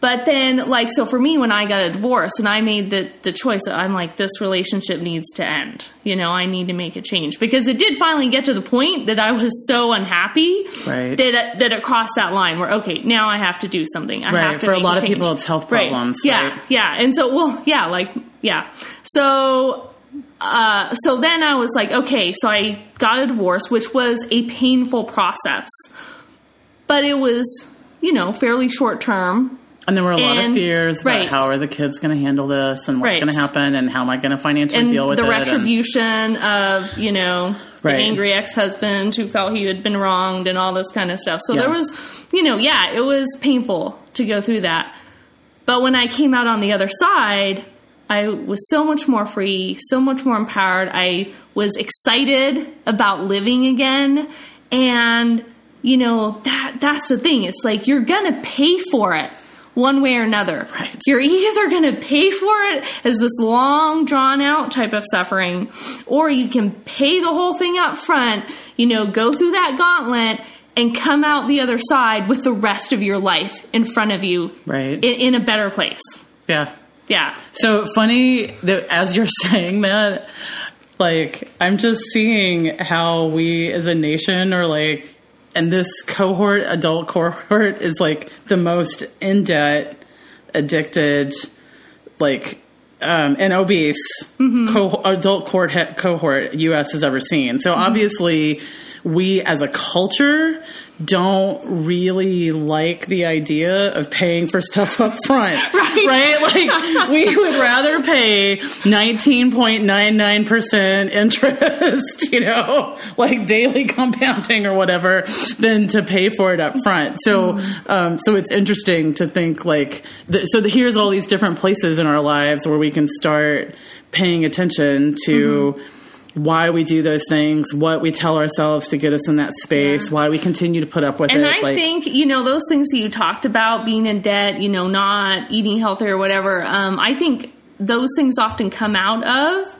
But then, like, so for me, when I got a divorce, when I made the, the choice, I'm like, this relationship needs to end. You know, I need to make a change because it did finally get to the point that I was so unhappy Right. that that it crossed that line where okay, now I have to do something. I Right. have to For a lot of people, it's health Right. problems, Yeah, right? yeah, and so well, yeah, like yeah. So uh, so then I was like, okay, so I got a divorce, which was a painful process, but it was you know fairly short term. And there were a lot of fears about right. how are the kids going to handle this and what's Right. going to happen and how am I going to financially and deal with the it. and- retribution of you know the Right. angry ex-husband who felt he had been wronged and all this kind of stuff so Yeah. there was you know yeah it was painful to go through that but when i came out on the other side i was so much more free so much more empowered i was excited about living again and you know that that's the thing it's like you're gonna pay for it one way or another Right. you're either going to pay for it as this long drawn out type of suffering or you can pay the whole thing up front you know go through that gauntlet and come out the other side with the rest of your life in front of you Right. in, in a better place yeah. Yeah So funny that as you're saying that, like I'm just seeing how we as a nation are like, and this cohort, adult cohort, is like the most in debt, addicted, like, um, and obese co- adult cohort, cohort U.S. has ever seen. So obviously, we as a culture don't really like the idea of paying for stuff up front. Right. Like we would rather pay 19.99% interest, you know, like daily compounding or whatever than to pay for it up front. So, um, so it's interesting to think like, th- so the, here's all these different places in our lives where we can start paying attention to why we do those things, what we tell ourselves to get us in that space, Yeah. why we continue to put up with and it. And I like, think you know those things that you talked about, being in debt, you know, not eating healthy or whatever. Um, I think those things often come out of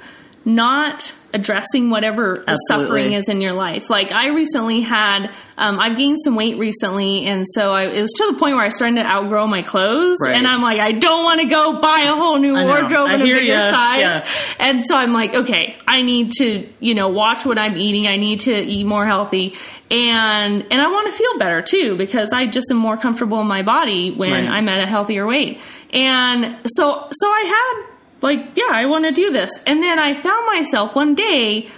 not addressing whatever Absolutely. suffering is in your life. Like I recently had, um, I've gained some weight recently, and so I, it was to the point where I started to outgrow my clothes, Right. and I'm like, I don't want to go buy a whole new wardrobe in a bigger ya. size. Yeah. And so I'm like, okay, I need to, you know, watch what I'm eating. I need to eat more healthy. And and I want to feel better too because I just am more comfortable in my body when Right. I'm at a healthier weight. And so so I had like, yeah, I want to do this. And then I found myself one day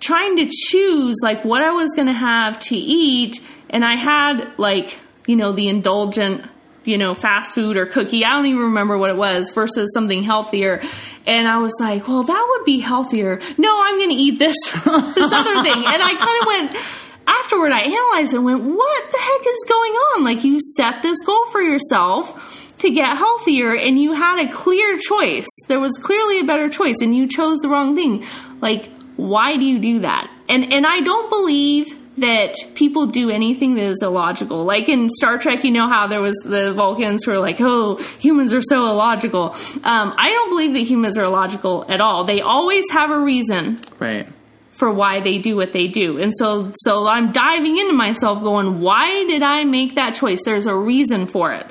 trying to choose like what I was going to have to eat and I had like, you know, the indulgent, you know, fast food or cookie. I don't even remember what it was versus something healthier. And I was like, well, that would be healthier. No, I'm going to eat this this other thing. And I kind of went afterward I analyzed and went, what the heck is going on? Like you set this goal for yourself to get healthier and you had a clear choice. There was clearly a better choice and you chose the wrong thing. Like why do you do that? And and I don't believe that people do anything that is illogical. Like in Star Trek, you know how there was the Vulcans who were like, "Oh, humans are so illogical." Um, I don't believe that humans are illogical at all. They always have a reason Right. for why they do what they do. And so so I'm diving into myself going, why did I make that choice? There's a reason for it.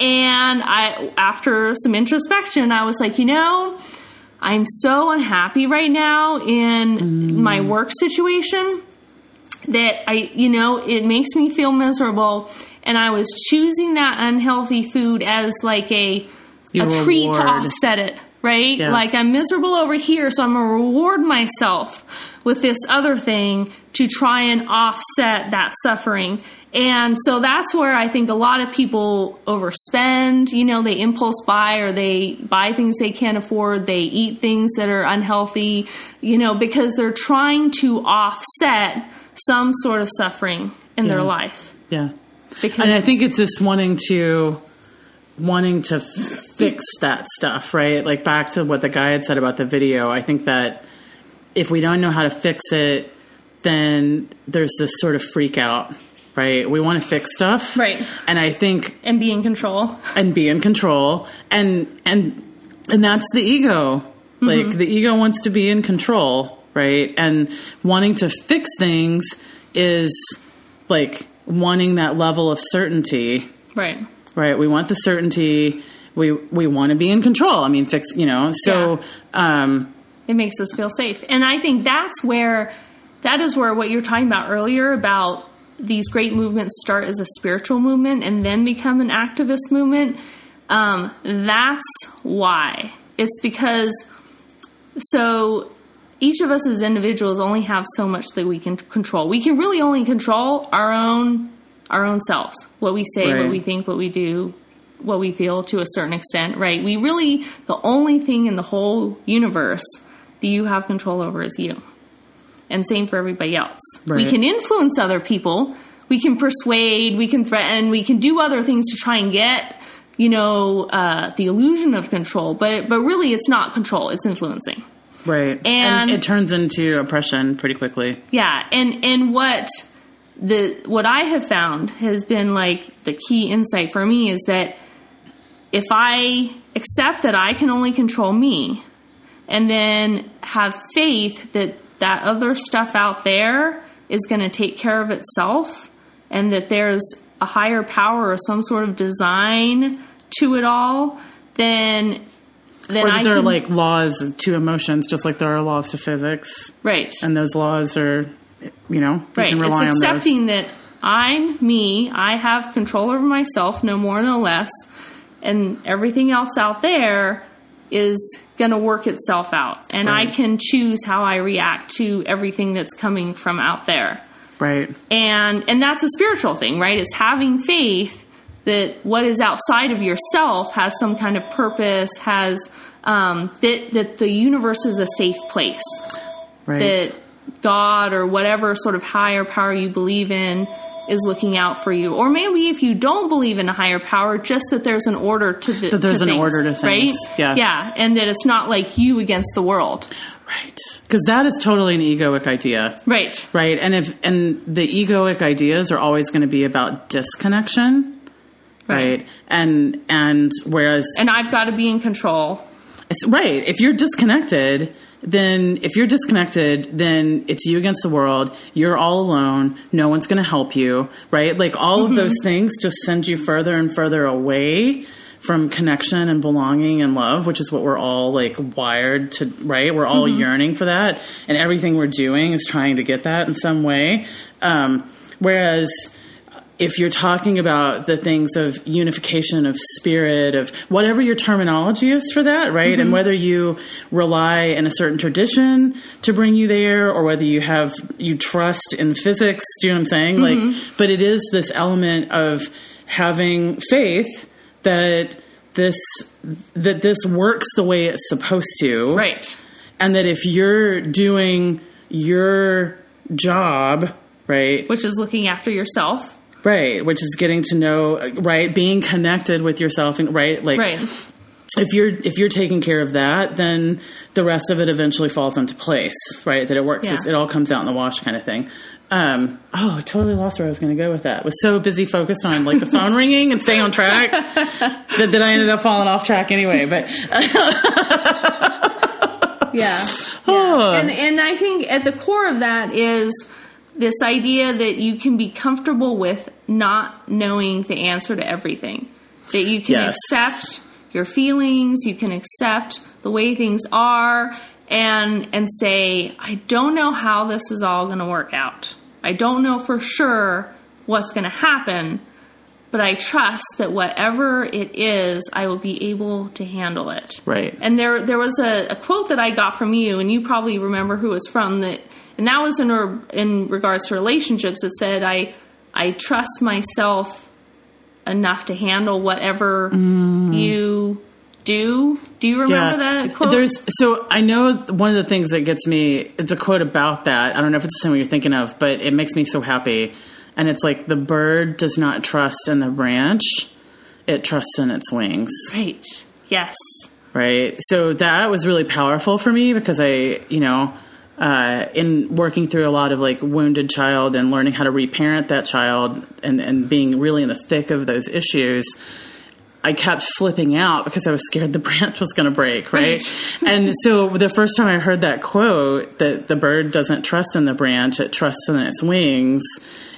And I after some introspection, I was like, you know, I'm so unhappy right now in mm. my work situation that I, you know, it makes me feel miserable. And I was choosing that unhealthy food as like a Your a treat to offset it, right? Yeah. Like I'm miserable over here, so I'm gonna reward myself with this other thing to try and offset that suffering. And so that's where I think a lot of people overspend, you know, they impulse buy or they buy things they can't afford, they eat things that are unhealthy, you know, because they're trying to offset some sort of suffering in their life. Yeah. Because And I think it's this wanting to wanting to fix that stuff, right? Like back to what the guy had said about the video. I think that if we don't know how to fix it, then there's this sort of freak out, right? We want to fix stuff. Right. And I think and be in control. and be in control. And and and that's the ego. Like the ego wants to be in control right? And wanting to fix things is like wanting that level of certainty. Right. right? We want the certainty. We we want to be in control. I mean fix you know? So um it makes us feel safe. And i think that's where that is where what you're talking about earlier about these great movements start as a spiritual movement and then become an activist movement um, that's why. It's because so each of us as individuals only have so much that we can control. We can really only control our own our own selves what we say Right. what we think what we do what we feel to a certain extent right? We really the only thing in the whole universe that you have control over is you and same for everybody else. We can influence other people. We can persuade we can threaten we can do other things to try and get you know uh, the illusion of control but but really it's not control it's influencing. Right. And- it turns into oppression pretty quickly. Yeah, and and what the what I have found has been like the key insight for me is that if I accept that I can only control me and then have faith that that other stuff out there is going to take care of itself and that there's a higher power or some sort of design to it all then then or I there are like laws to emotions just like there are laws to physics right and those laws are you know you Right. can rely It's on those accepting that I'm me. I have control over myself, no more, no less. And everything else out there is going to work itself out. And I can choose how I react to everything that's coming from out there. right And and that's a spiritual thing, right? It's having faith that what is outside of yourself has some kind of purpose, has um, that that the universe is a safe place right that God or whatever sort of higher power you believe in is looking out for you. Or maybe if you don't believe in a higher power, just that there's an order to the That there's an things, order to things, right? yeah. yeah, and that it's not like you against the world, Right. Because that is totally an egoic idea. right? Right. And if and the egoic ideas are always going to be about disconnection. Right. And and whereas And I've got to be in control. it's right, if you're disconnected, then if you're disconnected, then it's you against the world. You're all alone. No one's going to help you, right? Like all of those things just send you further and further away from connection and belonging and love, which is what we're all like wired to, right? We're all yearning for that. And everything we're doing is trying to get that in some way. Um, whereas, if you're talking about the things of unification of spirit of whatever your terminology is for that right? And mm-hmm. whether you rely in a certain tradition to bring you there or whether you have you trust in physics do you know what i'm saying? Like mm-hmm. but it is this element of having faith that this that this works the way it's supposed to. Right. and that if you're doing your job right? Which is looking after yourself. Right, which is getting to know, right, being connected with yourself, and right, like Right. if you're if you're taking care of that, then the rest of it eventually falls into place, right? That it works, Yeah. it all comes out in the wash, kind of thing. Um, oh, I totally lost where I was going to go with that. Was so busy focused on like the phone ringing and staying on track that, that I ended up falling off track anyway. But Yeah. Oh. And and I think at the core of that is this idea that you can be comfortable with not knowing the answer to everything. That you can Yes. accept your feelings, you can accept the way things are and and say I don't know how this is all going to work out. I don't know for sure what's going to happen, but I trust that whatever it is, I will be able to handle it. Right. And there there was a, a quote that I got from you, and you probably remember who it's from. That and that was in re- in regards to relationships. It said, "I I trust myself enough to handle whatever mm. you do." Do you remember that quote? There's so I know one of the things that gets me. It's a quote about that. I don't know if it's the same one you're thinking of, but it makes me so happy. And it's like the bird does not trust in the branch; it trusts in its wings. right. Yes. Right. So that was really powerful for me because I, you know, uh, in working through a lot of like wounded child and learning how to reparent that child and and being really in the thick of those issues. I kept flipping out because I was scared the branch was going to break, right? and so the first time I heard that quote that the bird doesn't trust in the branch, it trusts in its wings,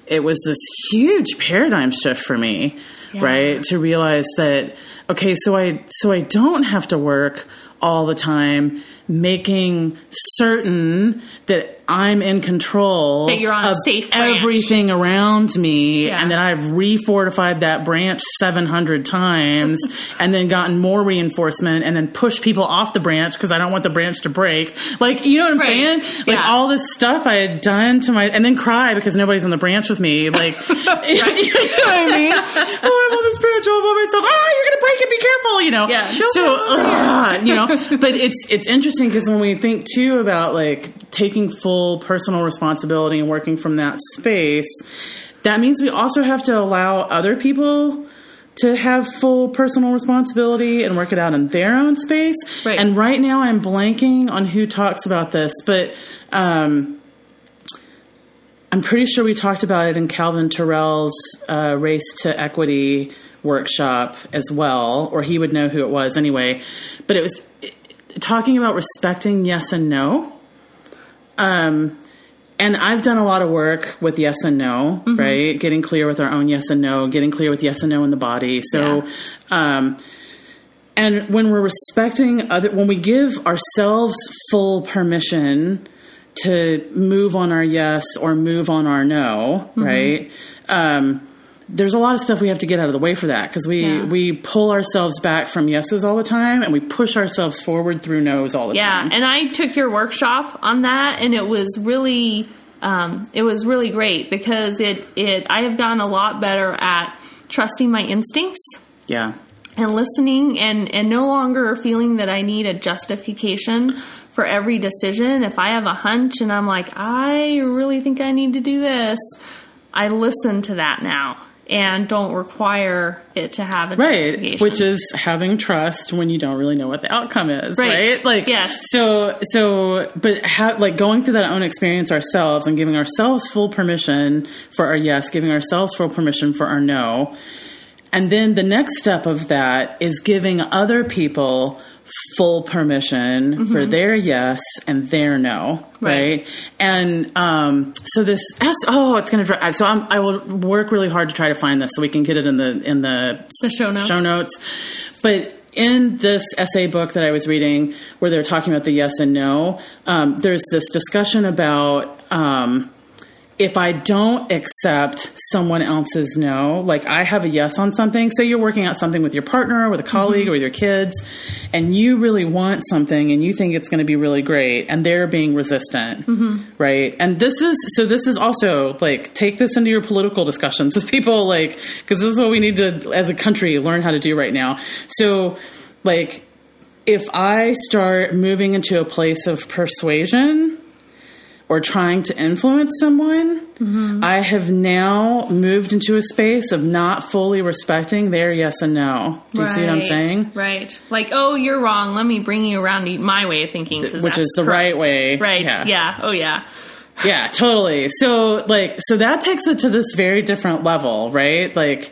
it was this huge paradigm shift for me, Yeah. right? To realize that okay, so I so I don't have to work all the time making certain that I'm in control That you're on a of safe branch. everything around me Yeah. and that I've refortified that branch 700 times and then gotten more reinforcement and then pushed people off the branch because I don't want the branch to break. Like, you know what I'm Right. saying? Like Yeah. all this stuff I had done to my, and then cry because nobody's on the branch with me. Like, you know what I mean? Oh, I'm on this branch all by myself. Oh, you're going to break it. Be careful, you know? Yeah, So, ugh, you know, but it's, it's interesting because when we think too about like taking full personal responsibility and working from that space, that means we also have to allow other people to have full personal responsibility and work it out in their own space. Right. And right now I'm blanking on who talks about this, but um, I'm pretty sure we talked about it in Calvin Terrell's uh, Race to Equity workshop as well, or he would know who it was anyway. But it was talking about respecting yes and no. Um, and I've done a lot of work with yes and no, right? Getting clear with our own yes and no, getting clear with yes and no in the body. So, Yeah. um, and when we're respecting other, when we give ourselves full permission to move on our yes or move on our no, right? Um, there's a lot of stuff we have to get out of the way for that because we Yeah. we pull ourselves back from yeses all the time and we push ourselves forward through nos all the Yeah, time. Yeah, and I took your workshop on that, and it was really, um, it was really great because it, it, I have gotten a lot better at trusting my instincts yeah. and listening, and and no longer feeling that I need a justification for every decision. If I have a hunch and I'm like, I really think I need to do this, I listen to that now and don't require it to have a right justification. which is having trust when you don't really know what the outcome is right, Right. like Yes. so so but ha- like going through that own experience ourselves and giving ourselves full permission for our yes giving ourselves full permission for our no and then the next step of that is giving other people full permission for their yes and their no, right? Right. And um, so this S, oh, it's going to drive. So I'm, I will work really hard to try to find this so we can get it in the in the The show notes. show notes. But in this essay book that I was reading, where they're talking about the yes and no, um, there's this discussion about um, if I don't accept someone else's no, like I have a yes on something, say you're working out something with your partner, or with a colleague, mm-hmm. or with your kids, and you really want something and you think it's going to be really great, and they're being resistant, mm-hmm. right? And this is so. This is also like take this into your political discussions with people, like because this is what we need to, as a country, learn how to do right now. So, like, if I start moving into a place of persuasion or trying to influence someone, I have now moved into a space of not fully respecting their yes and no. Do you see what I'm saying? Right. Like, oh, you're wrong. Let me bring you around to my way of thinking, Which that's is the correct. right way. Right. Yeah. Yeah. Oh, yeah. Yeah, totally. So like so that takes it to this very different level, right? Like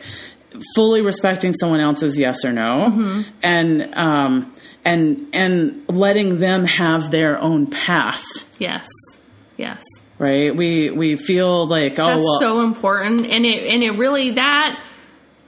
fully respecting someone else's yes or no and um and and letting them have their own path, Yes. Yes. right? We we feel like oh That's well so important, and it and it really that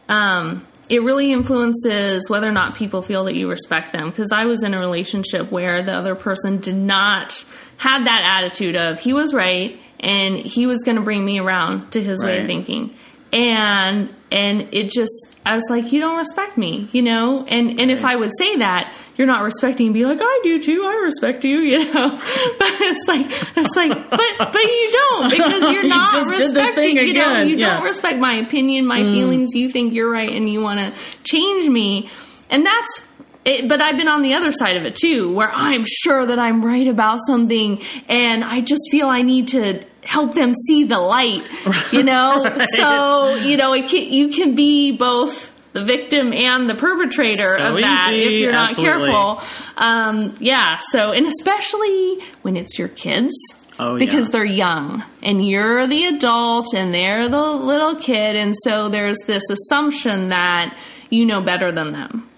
um it really influences whether or not people feel that you respect them. Because I was in a relationship where the other person did not have that attitude of he was right and he was going to bring me around to his way of thinking, and and it just I was like, you don't respect me, you know. And and if I would say that, you're not respecting, be like, I do too, I respect you, you know. But it's like it's like, but but you don't because you're not the respecting. You know, you yeah. don't respect my opinion, my feelings. You think you're right, and you want to change me, and that's. It, but I've been on the other side of it too, where I'm sure that I'm right about something, and I just feel I need to help them see the light. You know, so you know, it can, you can be both the victim and the perpetrator So of that easy, if you're not absolutely. careful. Um, yeah. So, and especially when it's your kids. Oh, because yeah. they're young and you're the adult and they're the little kid. And so there's this assumption that you know better than them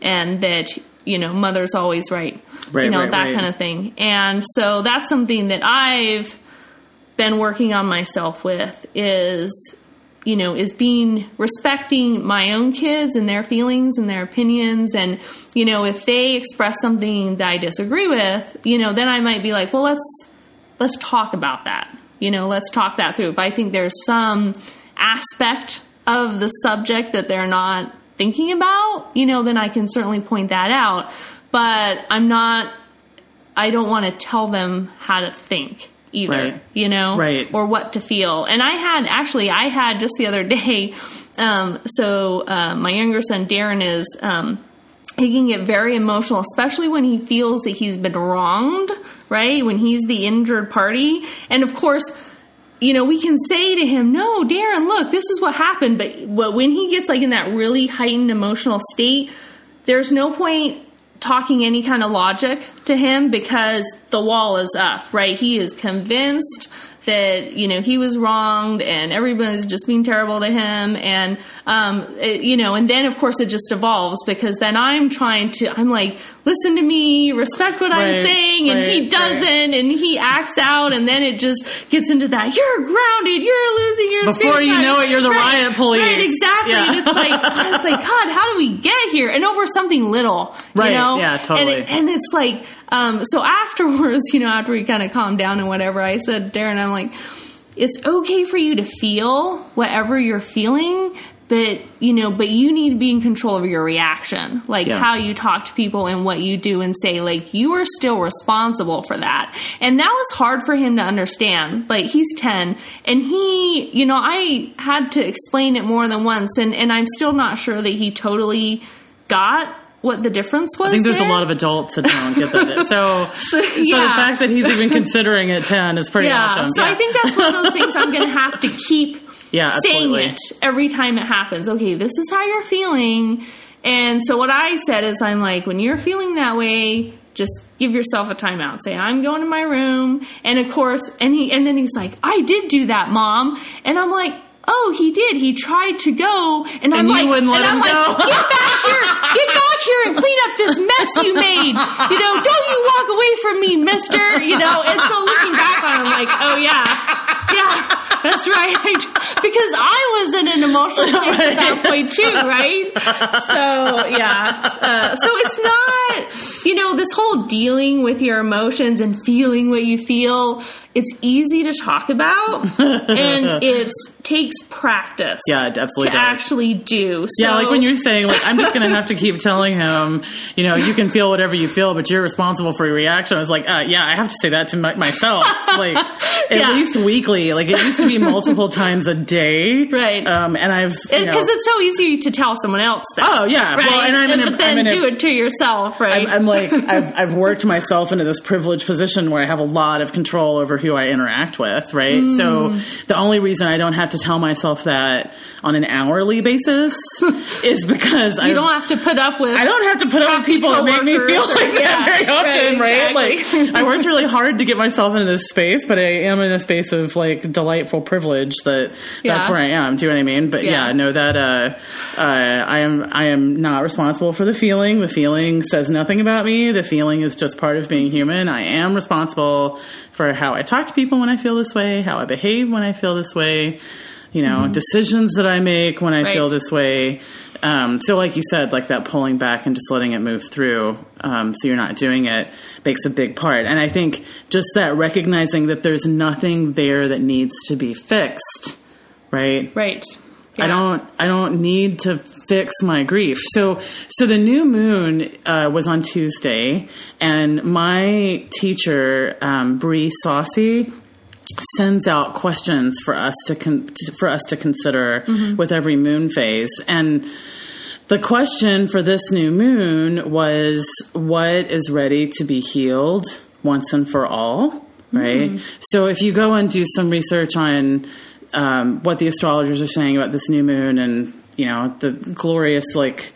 and that, you know, mother's always right. Right, you know, right, that right. kind of thing. And so that's something that I've been working on myself with is you know is being respecting my own kids and their feelings and their opinions. And you know if they express something that I disagree with you know then I might be like well let's let's talk about that. You know let's talk that through. If I think there's some aspect of the subject that they're not thinking about you know then I can certainly point that out. But I'm not I don't want to tell them how to think either, Right. you know, Right. or what to feel. And I had actually, I had just the other day. Um, so uh, my younger son Darren is. Um, he can get very emotional, especially when he feels that he's been wronged, right? When he's the injured party. And of course, you know, we can say to him, no, Darren, look, this is what happened. But, but when he gets like in that really heightened emotional state, there's no point talking any kind of logic to him because the wall is up, right? He is convinced that you know he was wronged and everybody's just being terrible to him and um it, you know and then of course it just evolves because then i'm trying to i'm like listen to me respect what i'm Right, saying and he doesn't right. and he acts out and then it just gets into that you're grounded you're losing your Before you guide." know it, you're the Right, riot police. right exactly Yeah. and it's like i was like god how do we get here and over something little Right, you know yeah, and, totally. it, and it's like um so afterwards you know after we kind of calmed down and whatever i said darren i'm like it's okay for you to feel whatever you're feeling but you know but you need to be in control of your reaction. Like Yeah. how you talk to people and what you do and say. Like you are still responsible for that. And that was hard for him to understand. Like he's 10 and he you know i had to explain it more than once and and i'm still not sure that he totally got what the difference was I think there's there. a lot of adults that don't get that. So, so, the fact that he's even considering it 10 is pretty yeah. awesome. So Yeah. I think that's one of those things I'm going to have to keep Yeah, saying absolutely. it every time it happens. Okay, this is how you're feeling. And so what I said is I'm like, when you're feeling that way, just give yourself a timeout. Say, I'm going to my room. And of course, and he, and then he's like, I did do that, mom. And I'm like, Oh, he did. He tried to go, and, I'm you like, wouldn't let and I'm him like, go? get back here, get back here and clean up this mess you made. You know, don't you walk away from me, mister. You know, and so looking back on it, I'm like, oh yeah, yeah, that's right. Because I was in an emotional place at that point too, right? So yeah, uh, so it's not, you know, this whole dealing with your emotions and feeling what you feel. It's easy to talk about, and it takes practice. Yeah, it absolutely to does. actually do. So, Yeah, like when you're saying, like, I'm just going to have to keep telling him, you know, you can feel whatever you feel, but you're responsible for your reaction. I was like, uh, yeah, I have to say that to my, myself, like, at Yeah. least weekly. Like, it used to be multiple times a day. Right. Um, and I've, because it's so easy to tell someone else that. Oh, yeah. right? Well, and I'm in a- but then I'm do it to yourself, right? I'm, I'm like, I've, I've worked myself into this privileged position where I have a lot of control over who I interact with, right? So Mm. the only reason I don't have to tell myself that on an hourly basis is because I you don't have to put up with. I don't have to put up with people that make me feel like that very often, right, right? exactly. Like I worked really hard to get myself into this space, but I am in a space of like delightful privilege that Yeah. that's where I am. Do you know what I mean? But yeah, Yeah. know that uh, uh, I am I am not responsible for the feeling. The feeling says nothing about me. The feeling is just part of being human. I am responsible for how I talk to people when I feel this way, how I behave when I feel this way. You know, decisions that I make when I Mm-hmm. Right. feel this way. Um, so, like you said, like that pulling back and just letting it move through, um, so you're not doing it, makes a big part. And I think just that recognizing that there's nothing there that needs to be fixed, right? right. I don't. I don't need to fix my grief. So, so the new moon uh, was on Tuesday, and my teacher, um, Bree Saussy, sends out questions for us to, con- to for us to consider with every moon phase and. The question for this new moon was what is ready to be healed once and for all, right? So if you go and do some research on um, what the astrologers are saying about this new moon and, you know, the glorious, like,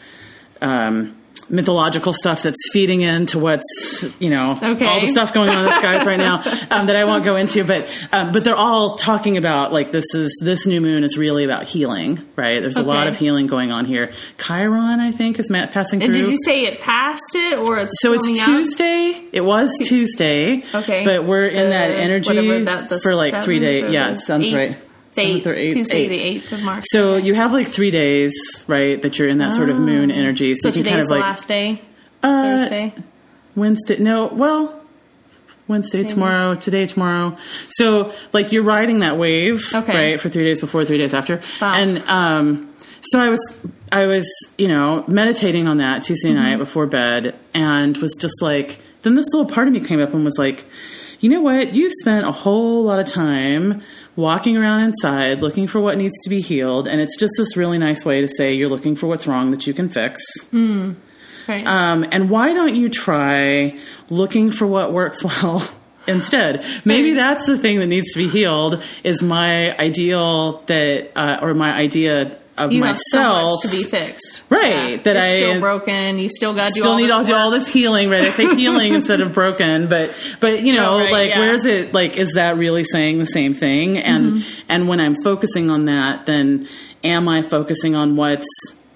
um, mythological stuff that's feeding into what's, you know, Okay. all the stuff going on in the skies right now um, that I won't go into, but um, but they're all talking about like this is this new moon is really about healing, right? There's a lot of healing going on here. Chiron, I think, is passing And through. did you say it passed it or it's so it's out? Tuesday. It was Tuesday. Okay. but we're in that energy that- for like three days. Yeah, sounds eighth? right. Eighth, eighth- Tuesday, eighth. the eighth of March. So Okay. you have like three days, right? That you're in that sort of moon energy. So, so you can kind of like last day. uh, Thursday. Wednesday. No, well, Wednesday, tomorrow, today, tomorrow. So, like, you're riding that wave, Okay. right, for three days before, three days after. Wow. And um, so I was, I was, you know, meditating on that Tuesday Mm-hmm. night before bed, and was just like, then this little part of me came up and was like, you know what? You spent a whole lot of time walking around inside looking for what needs to be healed, and it's just this really nice way to say you're looking for what's wrong that you can fix. Right. Um, and why don't you try looking for what works well instead? Maybe that's the thing that needs to be healed. Is my ideal that, uh, or my idea of you have so much to be fixed. Right, that I- still broken. You still got to do still all need all, do all this healing, right? I say healing instead of broken, but but you know, Oh, right, like yeah. where is it? Like, is that really saying the same thing? And Mm-hmm. and when I'm focusing on that, then am I focusing on what's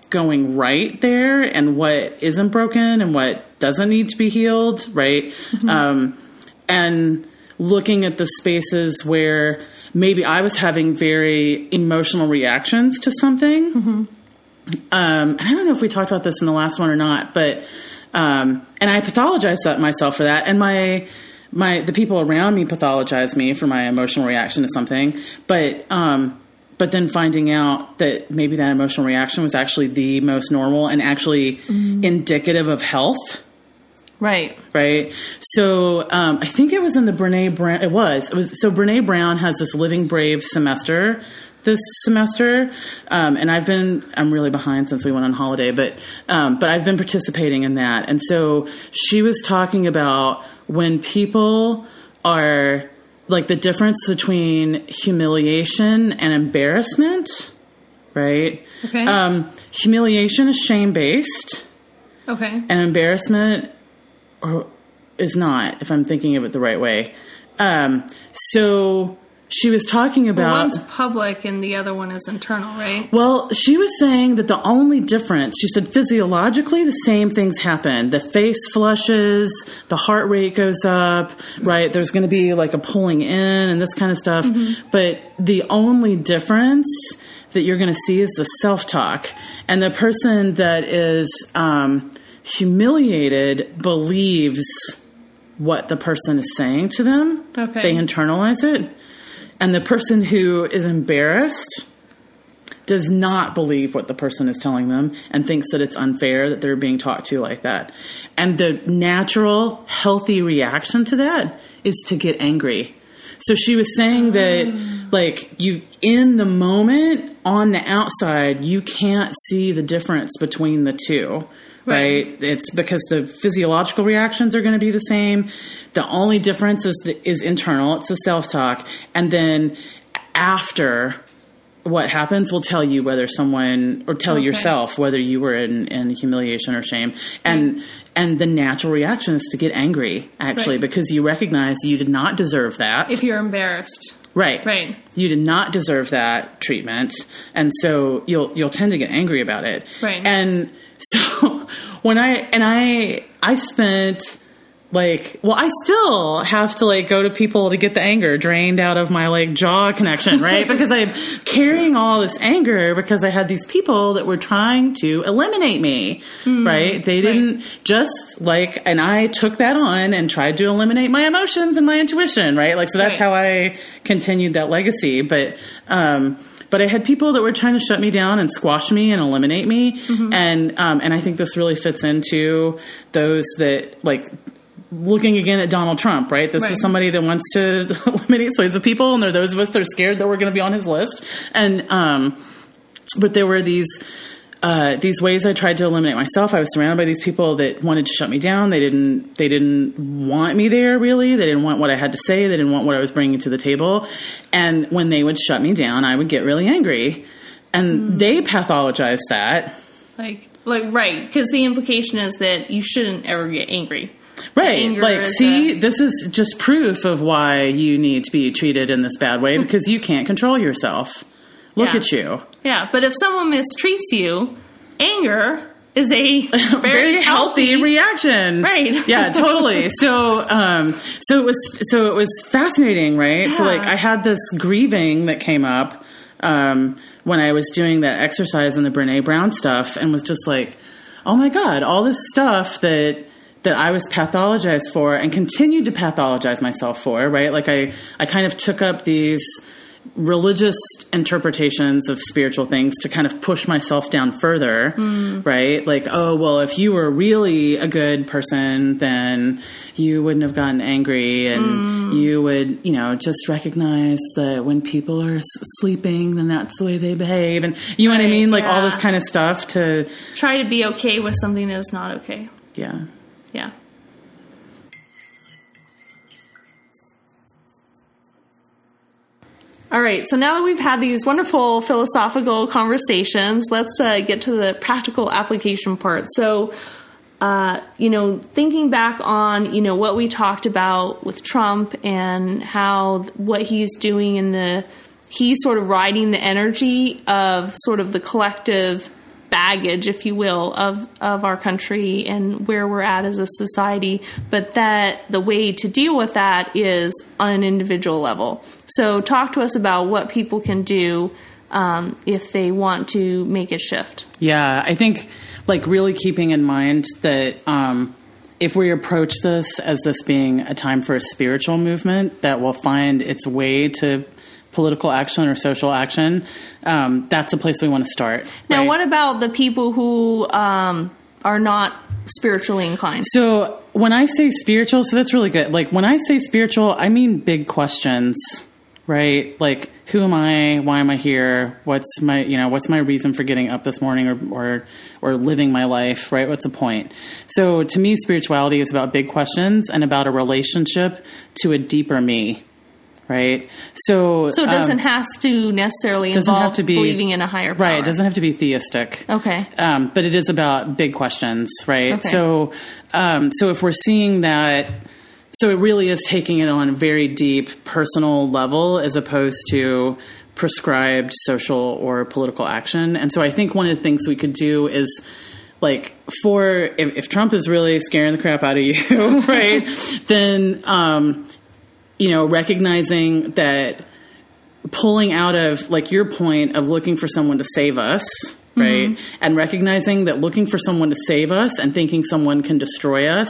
going right there and what isn't broken and what doesn't need to be healed, right? Mm-hmm. Um, and looking at the spaces where maybe I was having very emotional reactions to something. Mm-hmm. Um, and I don't know if we talked about this in the last one or not, but um, and I pathologized that myself for that, and my my the people around me pathologized me for my emotional reaction to something, but um, but then finding out that maybe that emotional reaction was actually the most normal and actually indicative of health Right. right? So um, I think it was in the Brene Brown. It was. It was. So Brene Brown has this Living Brave semester this semester, um, and I've been. I'm really behind since we went on holiday, but um, but I've been participating in that. And so she was talking about when people are like the difference between humiliation and embarrassment, right? Okay. Um, humiliation is shame based Okay. and embarrassment or is not if i'm thinking of it the right way um, so she was talking about One's public and the other one is internal, right? Well, she was saying that the only difference, she said physiologically, the same things happen. The face flushes, the heart rate goes up, right? There's going to be like a pulling in and this kind of stuff. But the only difference that you're going to see is the self talk. And the person that is um, humiliated believes what the person is saying to them. Okay. They internalize it. And the person who is embarrassed does not believe what the person is telling them and thinks that it's unfair that they're being talked to like that. And the natural, healthy reaction to that is to get angry. So she was saying that, oh. like, you, in the moment, on the outside, you can't see the difference between the two. Right. Right. It's because the physiological reactions are going to be the same. The only difference is the, is internal. It's the self talk, and then after what happens will tell you whether someone or tell Okay. yourself whether you were in, in humiliation or shame and and the natural reaction is to get angry actually Right. because you recognize you did not deserve that If you're embarrassed. right Right. you did not deserve that treatment and so you'll you'll tend to get angry about it Right. and so when i and i i spent like well i still have to like go to people to get the anger drained out of my like jaw connection right? Because i'm carrying all this anger because i had these people that were trying to eliminate me right? They didn't just like and i took that on and tried to eliminate my emotions and my intuition right? Like so that's Right. how i continued that legacy. But um but I had people that were trying to shut me down and squash me and eliminate me, and um, and I think this really fits into those that like looking again at Donald Trump, right? This Right. is somebody that wants to eliminate slaves of people, and there are those of us that are scared that we're going to be on his list. And um, but there were these uh, these ways I tried to eliminate myself. I was surrounded by these people that wanted to shut me down. They didn't they didn't want me there really. They didn't want what I had to say. They didn't want what I was bringing to the table. And when they would shut me down, I would get really angry. And they pathologized that. Like, like right, because the implication is that you shouldn't ever get angry. Right. Like, see, a- this is just proof of why you need to be treated in this bad way because you can't control yourself. Look Yeah. at you. Yeah, but if someone mistreats you, anger is a very, very healthy, reaction. Right. Yeah, totally. So um so it was so it was fascinating, right? So like I had this grieving that came up um when I was doing that exercise and the Brene Brown stuff and was just like, "Oh my god, all this stuff that that I was pathologized for and continued to pathologize myself for, right? Like I I kind of took up these religious interpretations of spiritual things to kind of push myself down further, mm. right? Like, oh, well, if you were really a good person, then you wouldn't have gotten angry and mm. you would, you know, just recognize that when people are s- sleeping, then that's the way they behave. And you know what I mean? Like all this kind of stuff to, Try to be okay with something that is not okay. yeah. Yeah. All right, so now that we've had these wonderful philosophical conversations, let's uh, get to the practical application part. So, uh, you know, thinking back on, you know, what we talked about with Trump and how what he's doing in the, he's sort of riding the energy of sort of the collective baggage, if you will, of, of our country and where we're at as a society, but that the way to deal with that is on an individual level. So, talk to us about what people can do um, if they want to make a shift. Yeah, I think like really keeping in mind that um, if we approach this as this being a time for a spiritual movement that will find its way to political action or social action, um, that's the place we want to start. Now, right? what about the people who um, are not spiritually inclined? So when I say spiritual, so that's really good. Like when I say spiritual, I mean big questions, right? Like who am I? Why am I here? What's my you know what's my reason for getting up this morning or or or living my life? Right? What's the point? So to me, spirituality is about big questions and about a relationship to a deeper me. Right. So So, it doesn't um, have to necessarily involve to be- believing in a higher power. right. It doesn't have to be theistic. Okay. um, but it is about big questions, right? Okay. So, um, so if we're seeing that so it really is taking it on a very deep personal level as opposed to prescribed social or political action. And so I think one of the things we could do is like for if, if Trump is really scaring the crap out of you, right? then um, you know, recognizing that pulling out of like your point of looking for someone to save us, right? Mm-hmm. And recognizing that looking for someone to save us and thinking someone can destroy us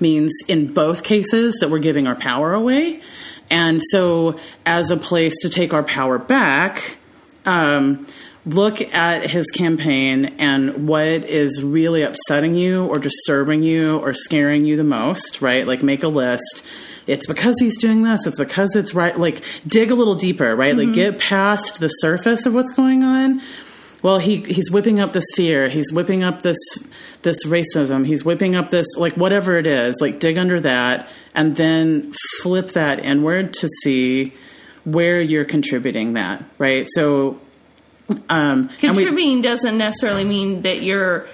means in both cases that we're giving our power away. And so, as a place to take our power back, um, look at his campaign and what is really upsetting you or disturbing you or scaring you the most, right? Like, make a list it's because he's doing this. It's because it's right. Like dig a little deeper, right? Mm-hmm. Like get past the surface of what's going on. Well, he he's whipping up this fear. He's whipping up this this racism. He's whipping up this like whatever it is. Like dig under that and then flip that inward to see where you're contributing that, right? So um, contributing we, doesn't necessarily mean that you're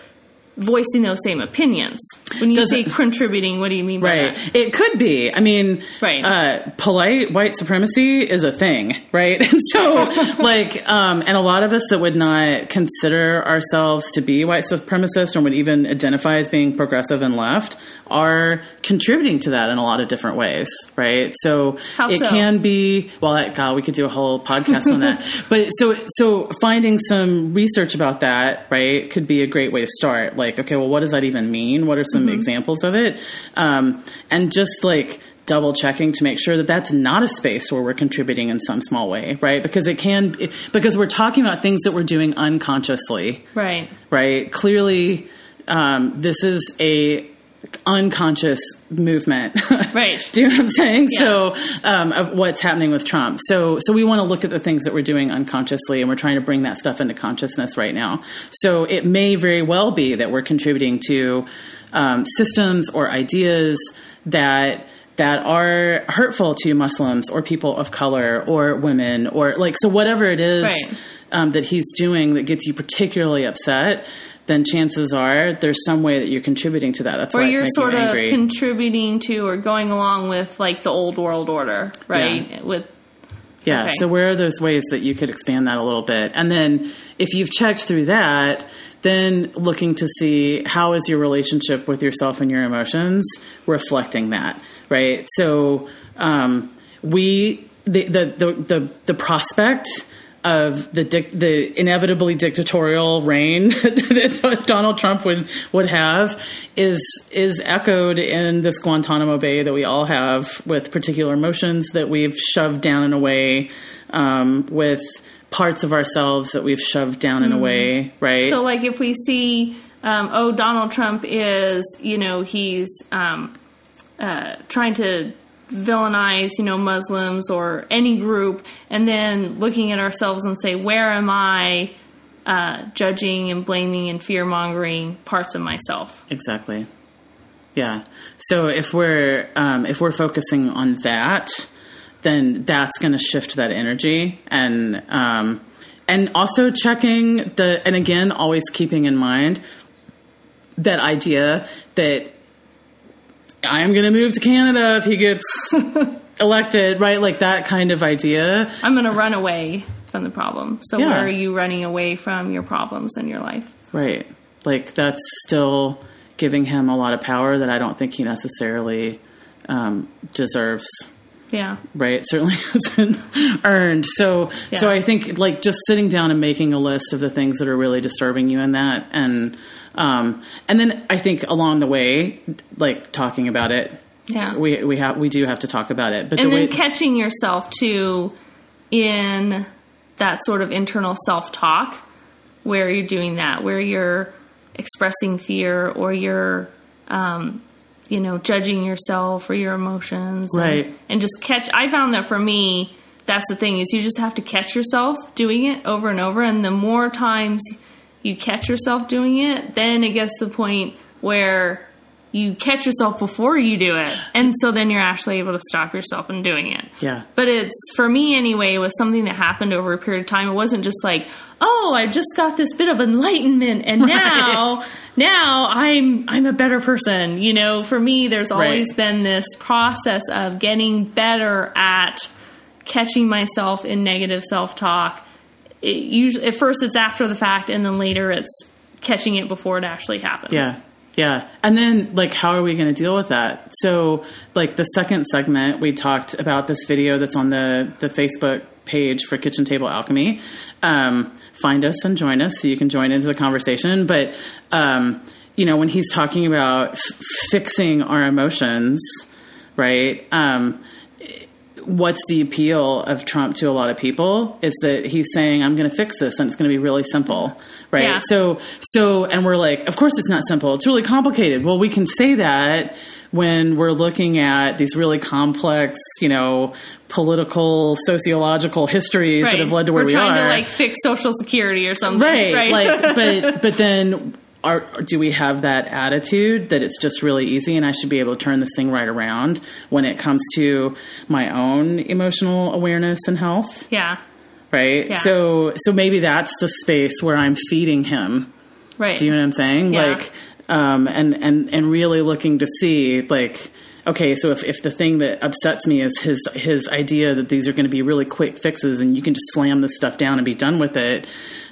voicing those same opinions. When you say contributing, what do you mean by right. that? It could be. I mean, right. Uh, polite white supremacy is a thing, right? And so, like, um, and a lot of us that would not consider ourselves to be white supremacist or would even identify as being progressive and left are contributing to that in a lot of different ways, right? So How it so? can be well, God, we could do a whole podcast on that. But so so finding some research about that, right, could be a great way to start. Like, okay, well, what does that even mean? What are some mm-hmm. examples of it? Um, and just like double checking to make sure that that's not a space where we're contributing in some small way, right? Because it can, because we're talking about things that we're doing unconsciously, right? Right. Clearly, um, this is a unconscious movement. Right. Do you know what I'm saying? Yeah. So, um, of what's happening with Trump. So, so we want to look at the things that we're doing unconsciously and we're trying to bring that stuff into consciousness right now. So it may very well be that we're contributing to, um, systems or ideas that, that are hurtful to Muslims or people of color or women or like, so whatever it is, right. um, that he's doing that gets you particularly upset, then chances are there's some way that you're contributing to that. That's what I'm saying. or why you're sort you of contributing to or going along with like the old world order, right? Yeah. With yeah. Okay. So where are those ways that you could expand that a little bit? And then if you've checked through that, then looking to see how is your relationship with yourself and your emotions reflecting that, right? So um, we the the the the, the prospect of the dic- the inevitably dictatorial reign that Donald Trump would would have is is echoed in this Guantanamo Bay that we all have with particular emotions that we've shoved down in a way um, with parts of ourselves that we've shoved down in a way, right? So, like, if we see, um, oh, Donald Trump is, you know, he's um, uh, trying to villainize, you know, Muslims or any group, and then looking at ourselves and say, where am I uh, judging and blaming and fear mongering parts of myself? Exactly. Yeah. So if we're um, if we're focusing on that, then that's going to shift that energy and um, and also checking the and again always keeping in mind that idea that I'm going to move to Canada if he gets elected, right? Like that kind of idea. I'm going to run away from the problem. So Yeah. where are you running away from your problems in your life? Right. Like that's still giving him a lot of power that I don't think he necessarily um, deserves. Yeah. Right. Certainly hasn't earned. So, so I think like just sitting down and making a list of the things that are really disturbing you in that and, um, and then I think along the way, like talking about it, Yeah. we, we have, we do have to talk about it, but and the then catching yourself too in that sort of internal self talk where you're doing that, where you're expressing fear or you're, um, you know, judging yourself or your emotions. and- Right. And, just catch, I found that for me, that's the thing is you just have to catch yourself doing it over and over. And the more times you catch yourself doing it, then it gets to the point where you catch yourself before you do it. And so then you're actually able to stop yourself from doing it. yeah. But it's, for me anyway, it was something that happened over a period of time. It wasn't just like, oh, I just got this bit of enlightenment, and now. Now I'm I'm a better person. You know, for me there's always Right. been this process of getting better at catching myself in negative self-talk. It usually at first it's after the fact and then later it's catching it before it actually happens. Yeah. Yeah. And then, like, how are we going to deal with that? So, like, the second segment, we talked about this video that's on the, the Facebook page for Kitchen Table Alchemy. Um, find us and join us so you can join into the conversation. But, um, you know, when he's talking about f- fixing our emotions, right? Um, what's the appeal of Trump to a lot of people is that he's saying I'm going to fix this and it's going to be really simple, right? Yeah. So so and we're like, of course it's not simple. It's really complicated. Well, we can say that when we're looking at these really complex, you know, political, sociological histories Right. that have led to where We're we trying are. to like fix social security or something. right, like but but then are, do we have that attitude that it's just really easy and I should be able to turn this thing right around when it comes to my own emotional awareness and health? yeah. right? Yeah. So so maybe that's the space where I'm feeding him. Right. Do you know what I'm saying? Yeah. Like um and and and really looking to see like okay, so if if the thing that upsets me is his his idea that these are going to be really quick fixes and you can just slam this stuff down and be done with it,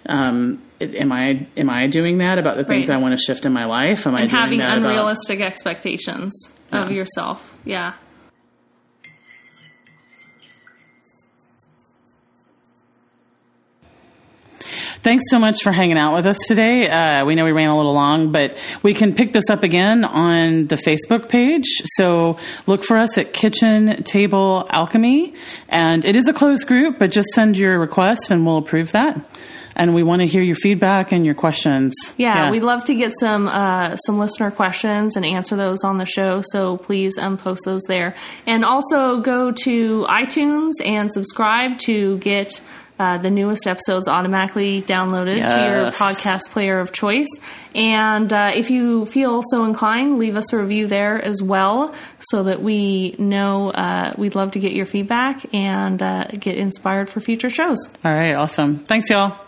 um it- am I am I doing that about the things Right. I want to shift in my life? Am I and doing having that about- unrealistic expectations of Yeah. yourself. Yeah. Thanks so much for hanging out with us today. Uh, we know we ran a little long, but we can pick this up again on the Facebook page. So look for us at Kitchen Table Alchemy. And it is a closed group, but just send your request and we'll approve that. And we want to hear your feedback and your questions. Yeah, we'd love to get some uh, some listener questions and answer those on the show. So please um, post those there, and also go to iTunes and subscribe to get uh, the newest episodes automatically downloaded to your podcast player of choice. And uh, if you feel so inclined, leave us a review there as well, so that we know uh, we'd love to get your feedback and uh, get inspired for future shows. All right. Awesome. Thanks, y'all.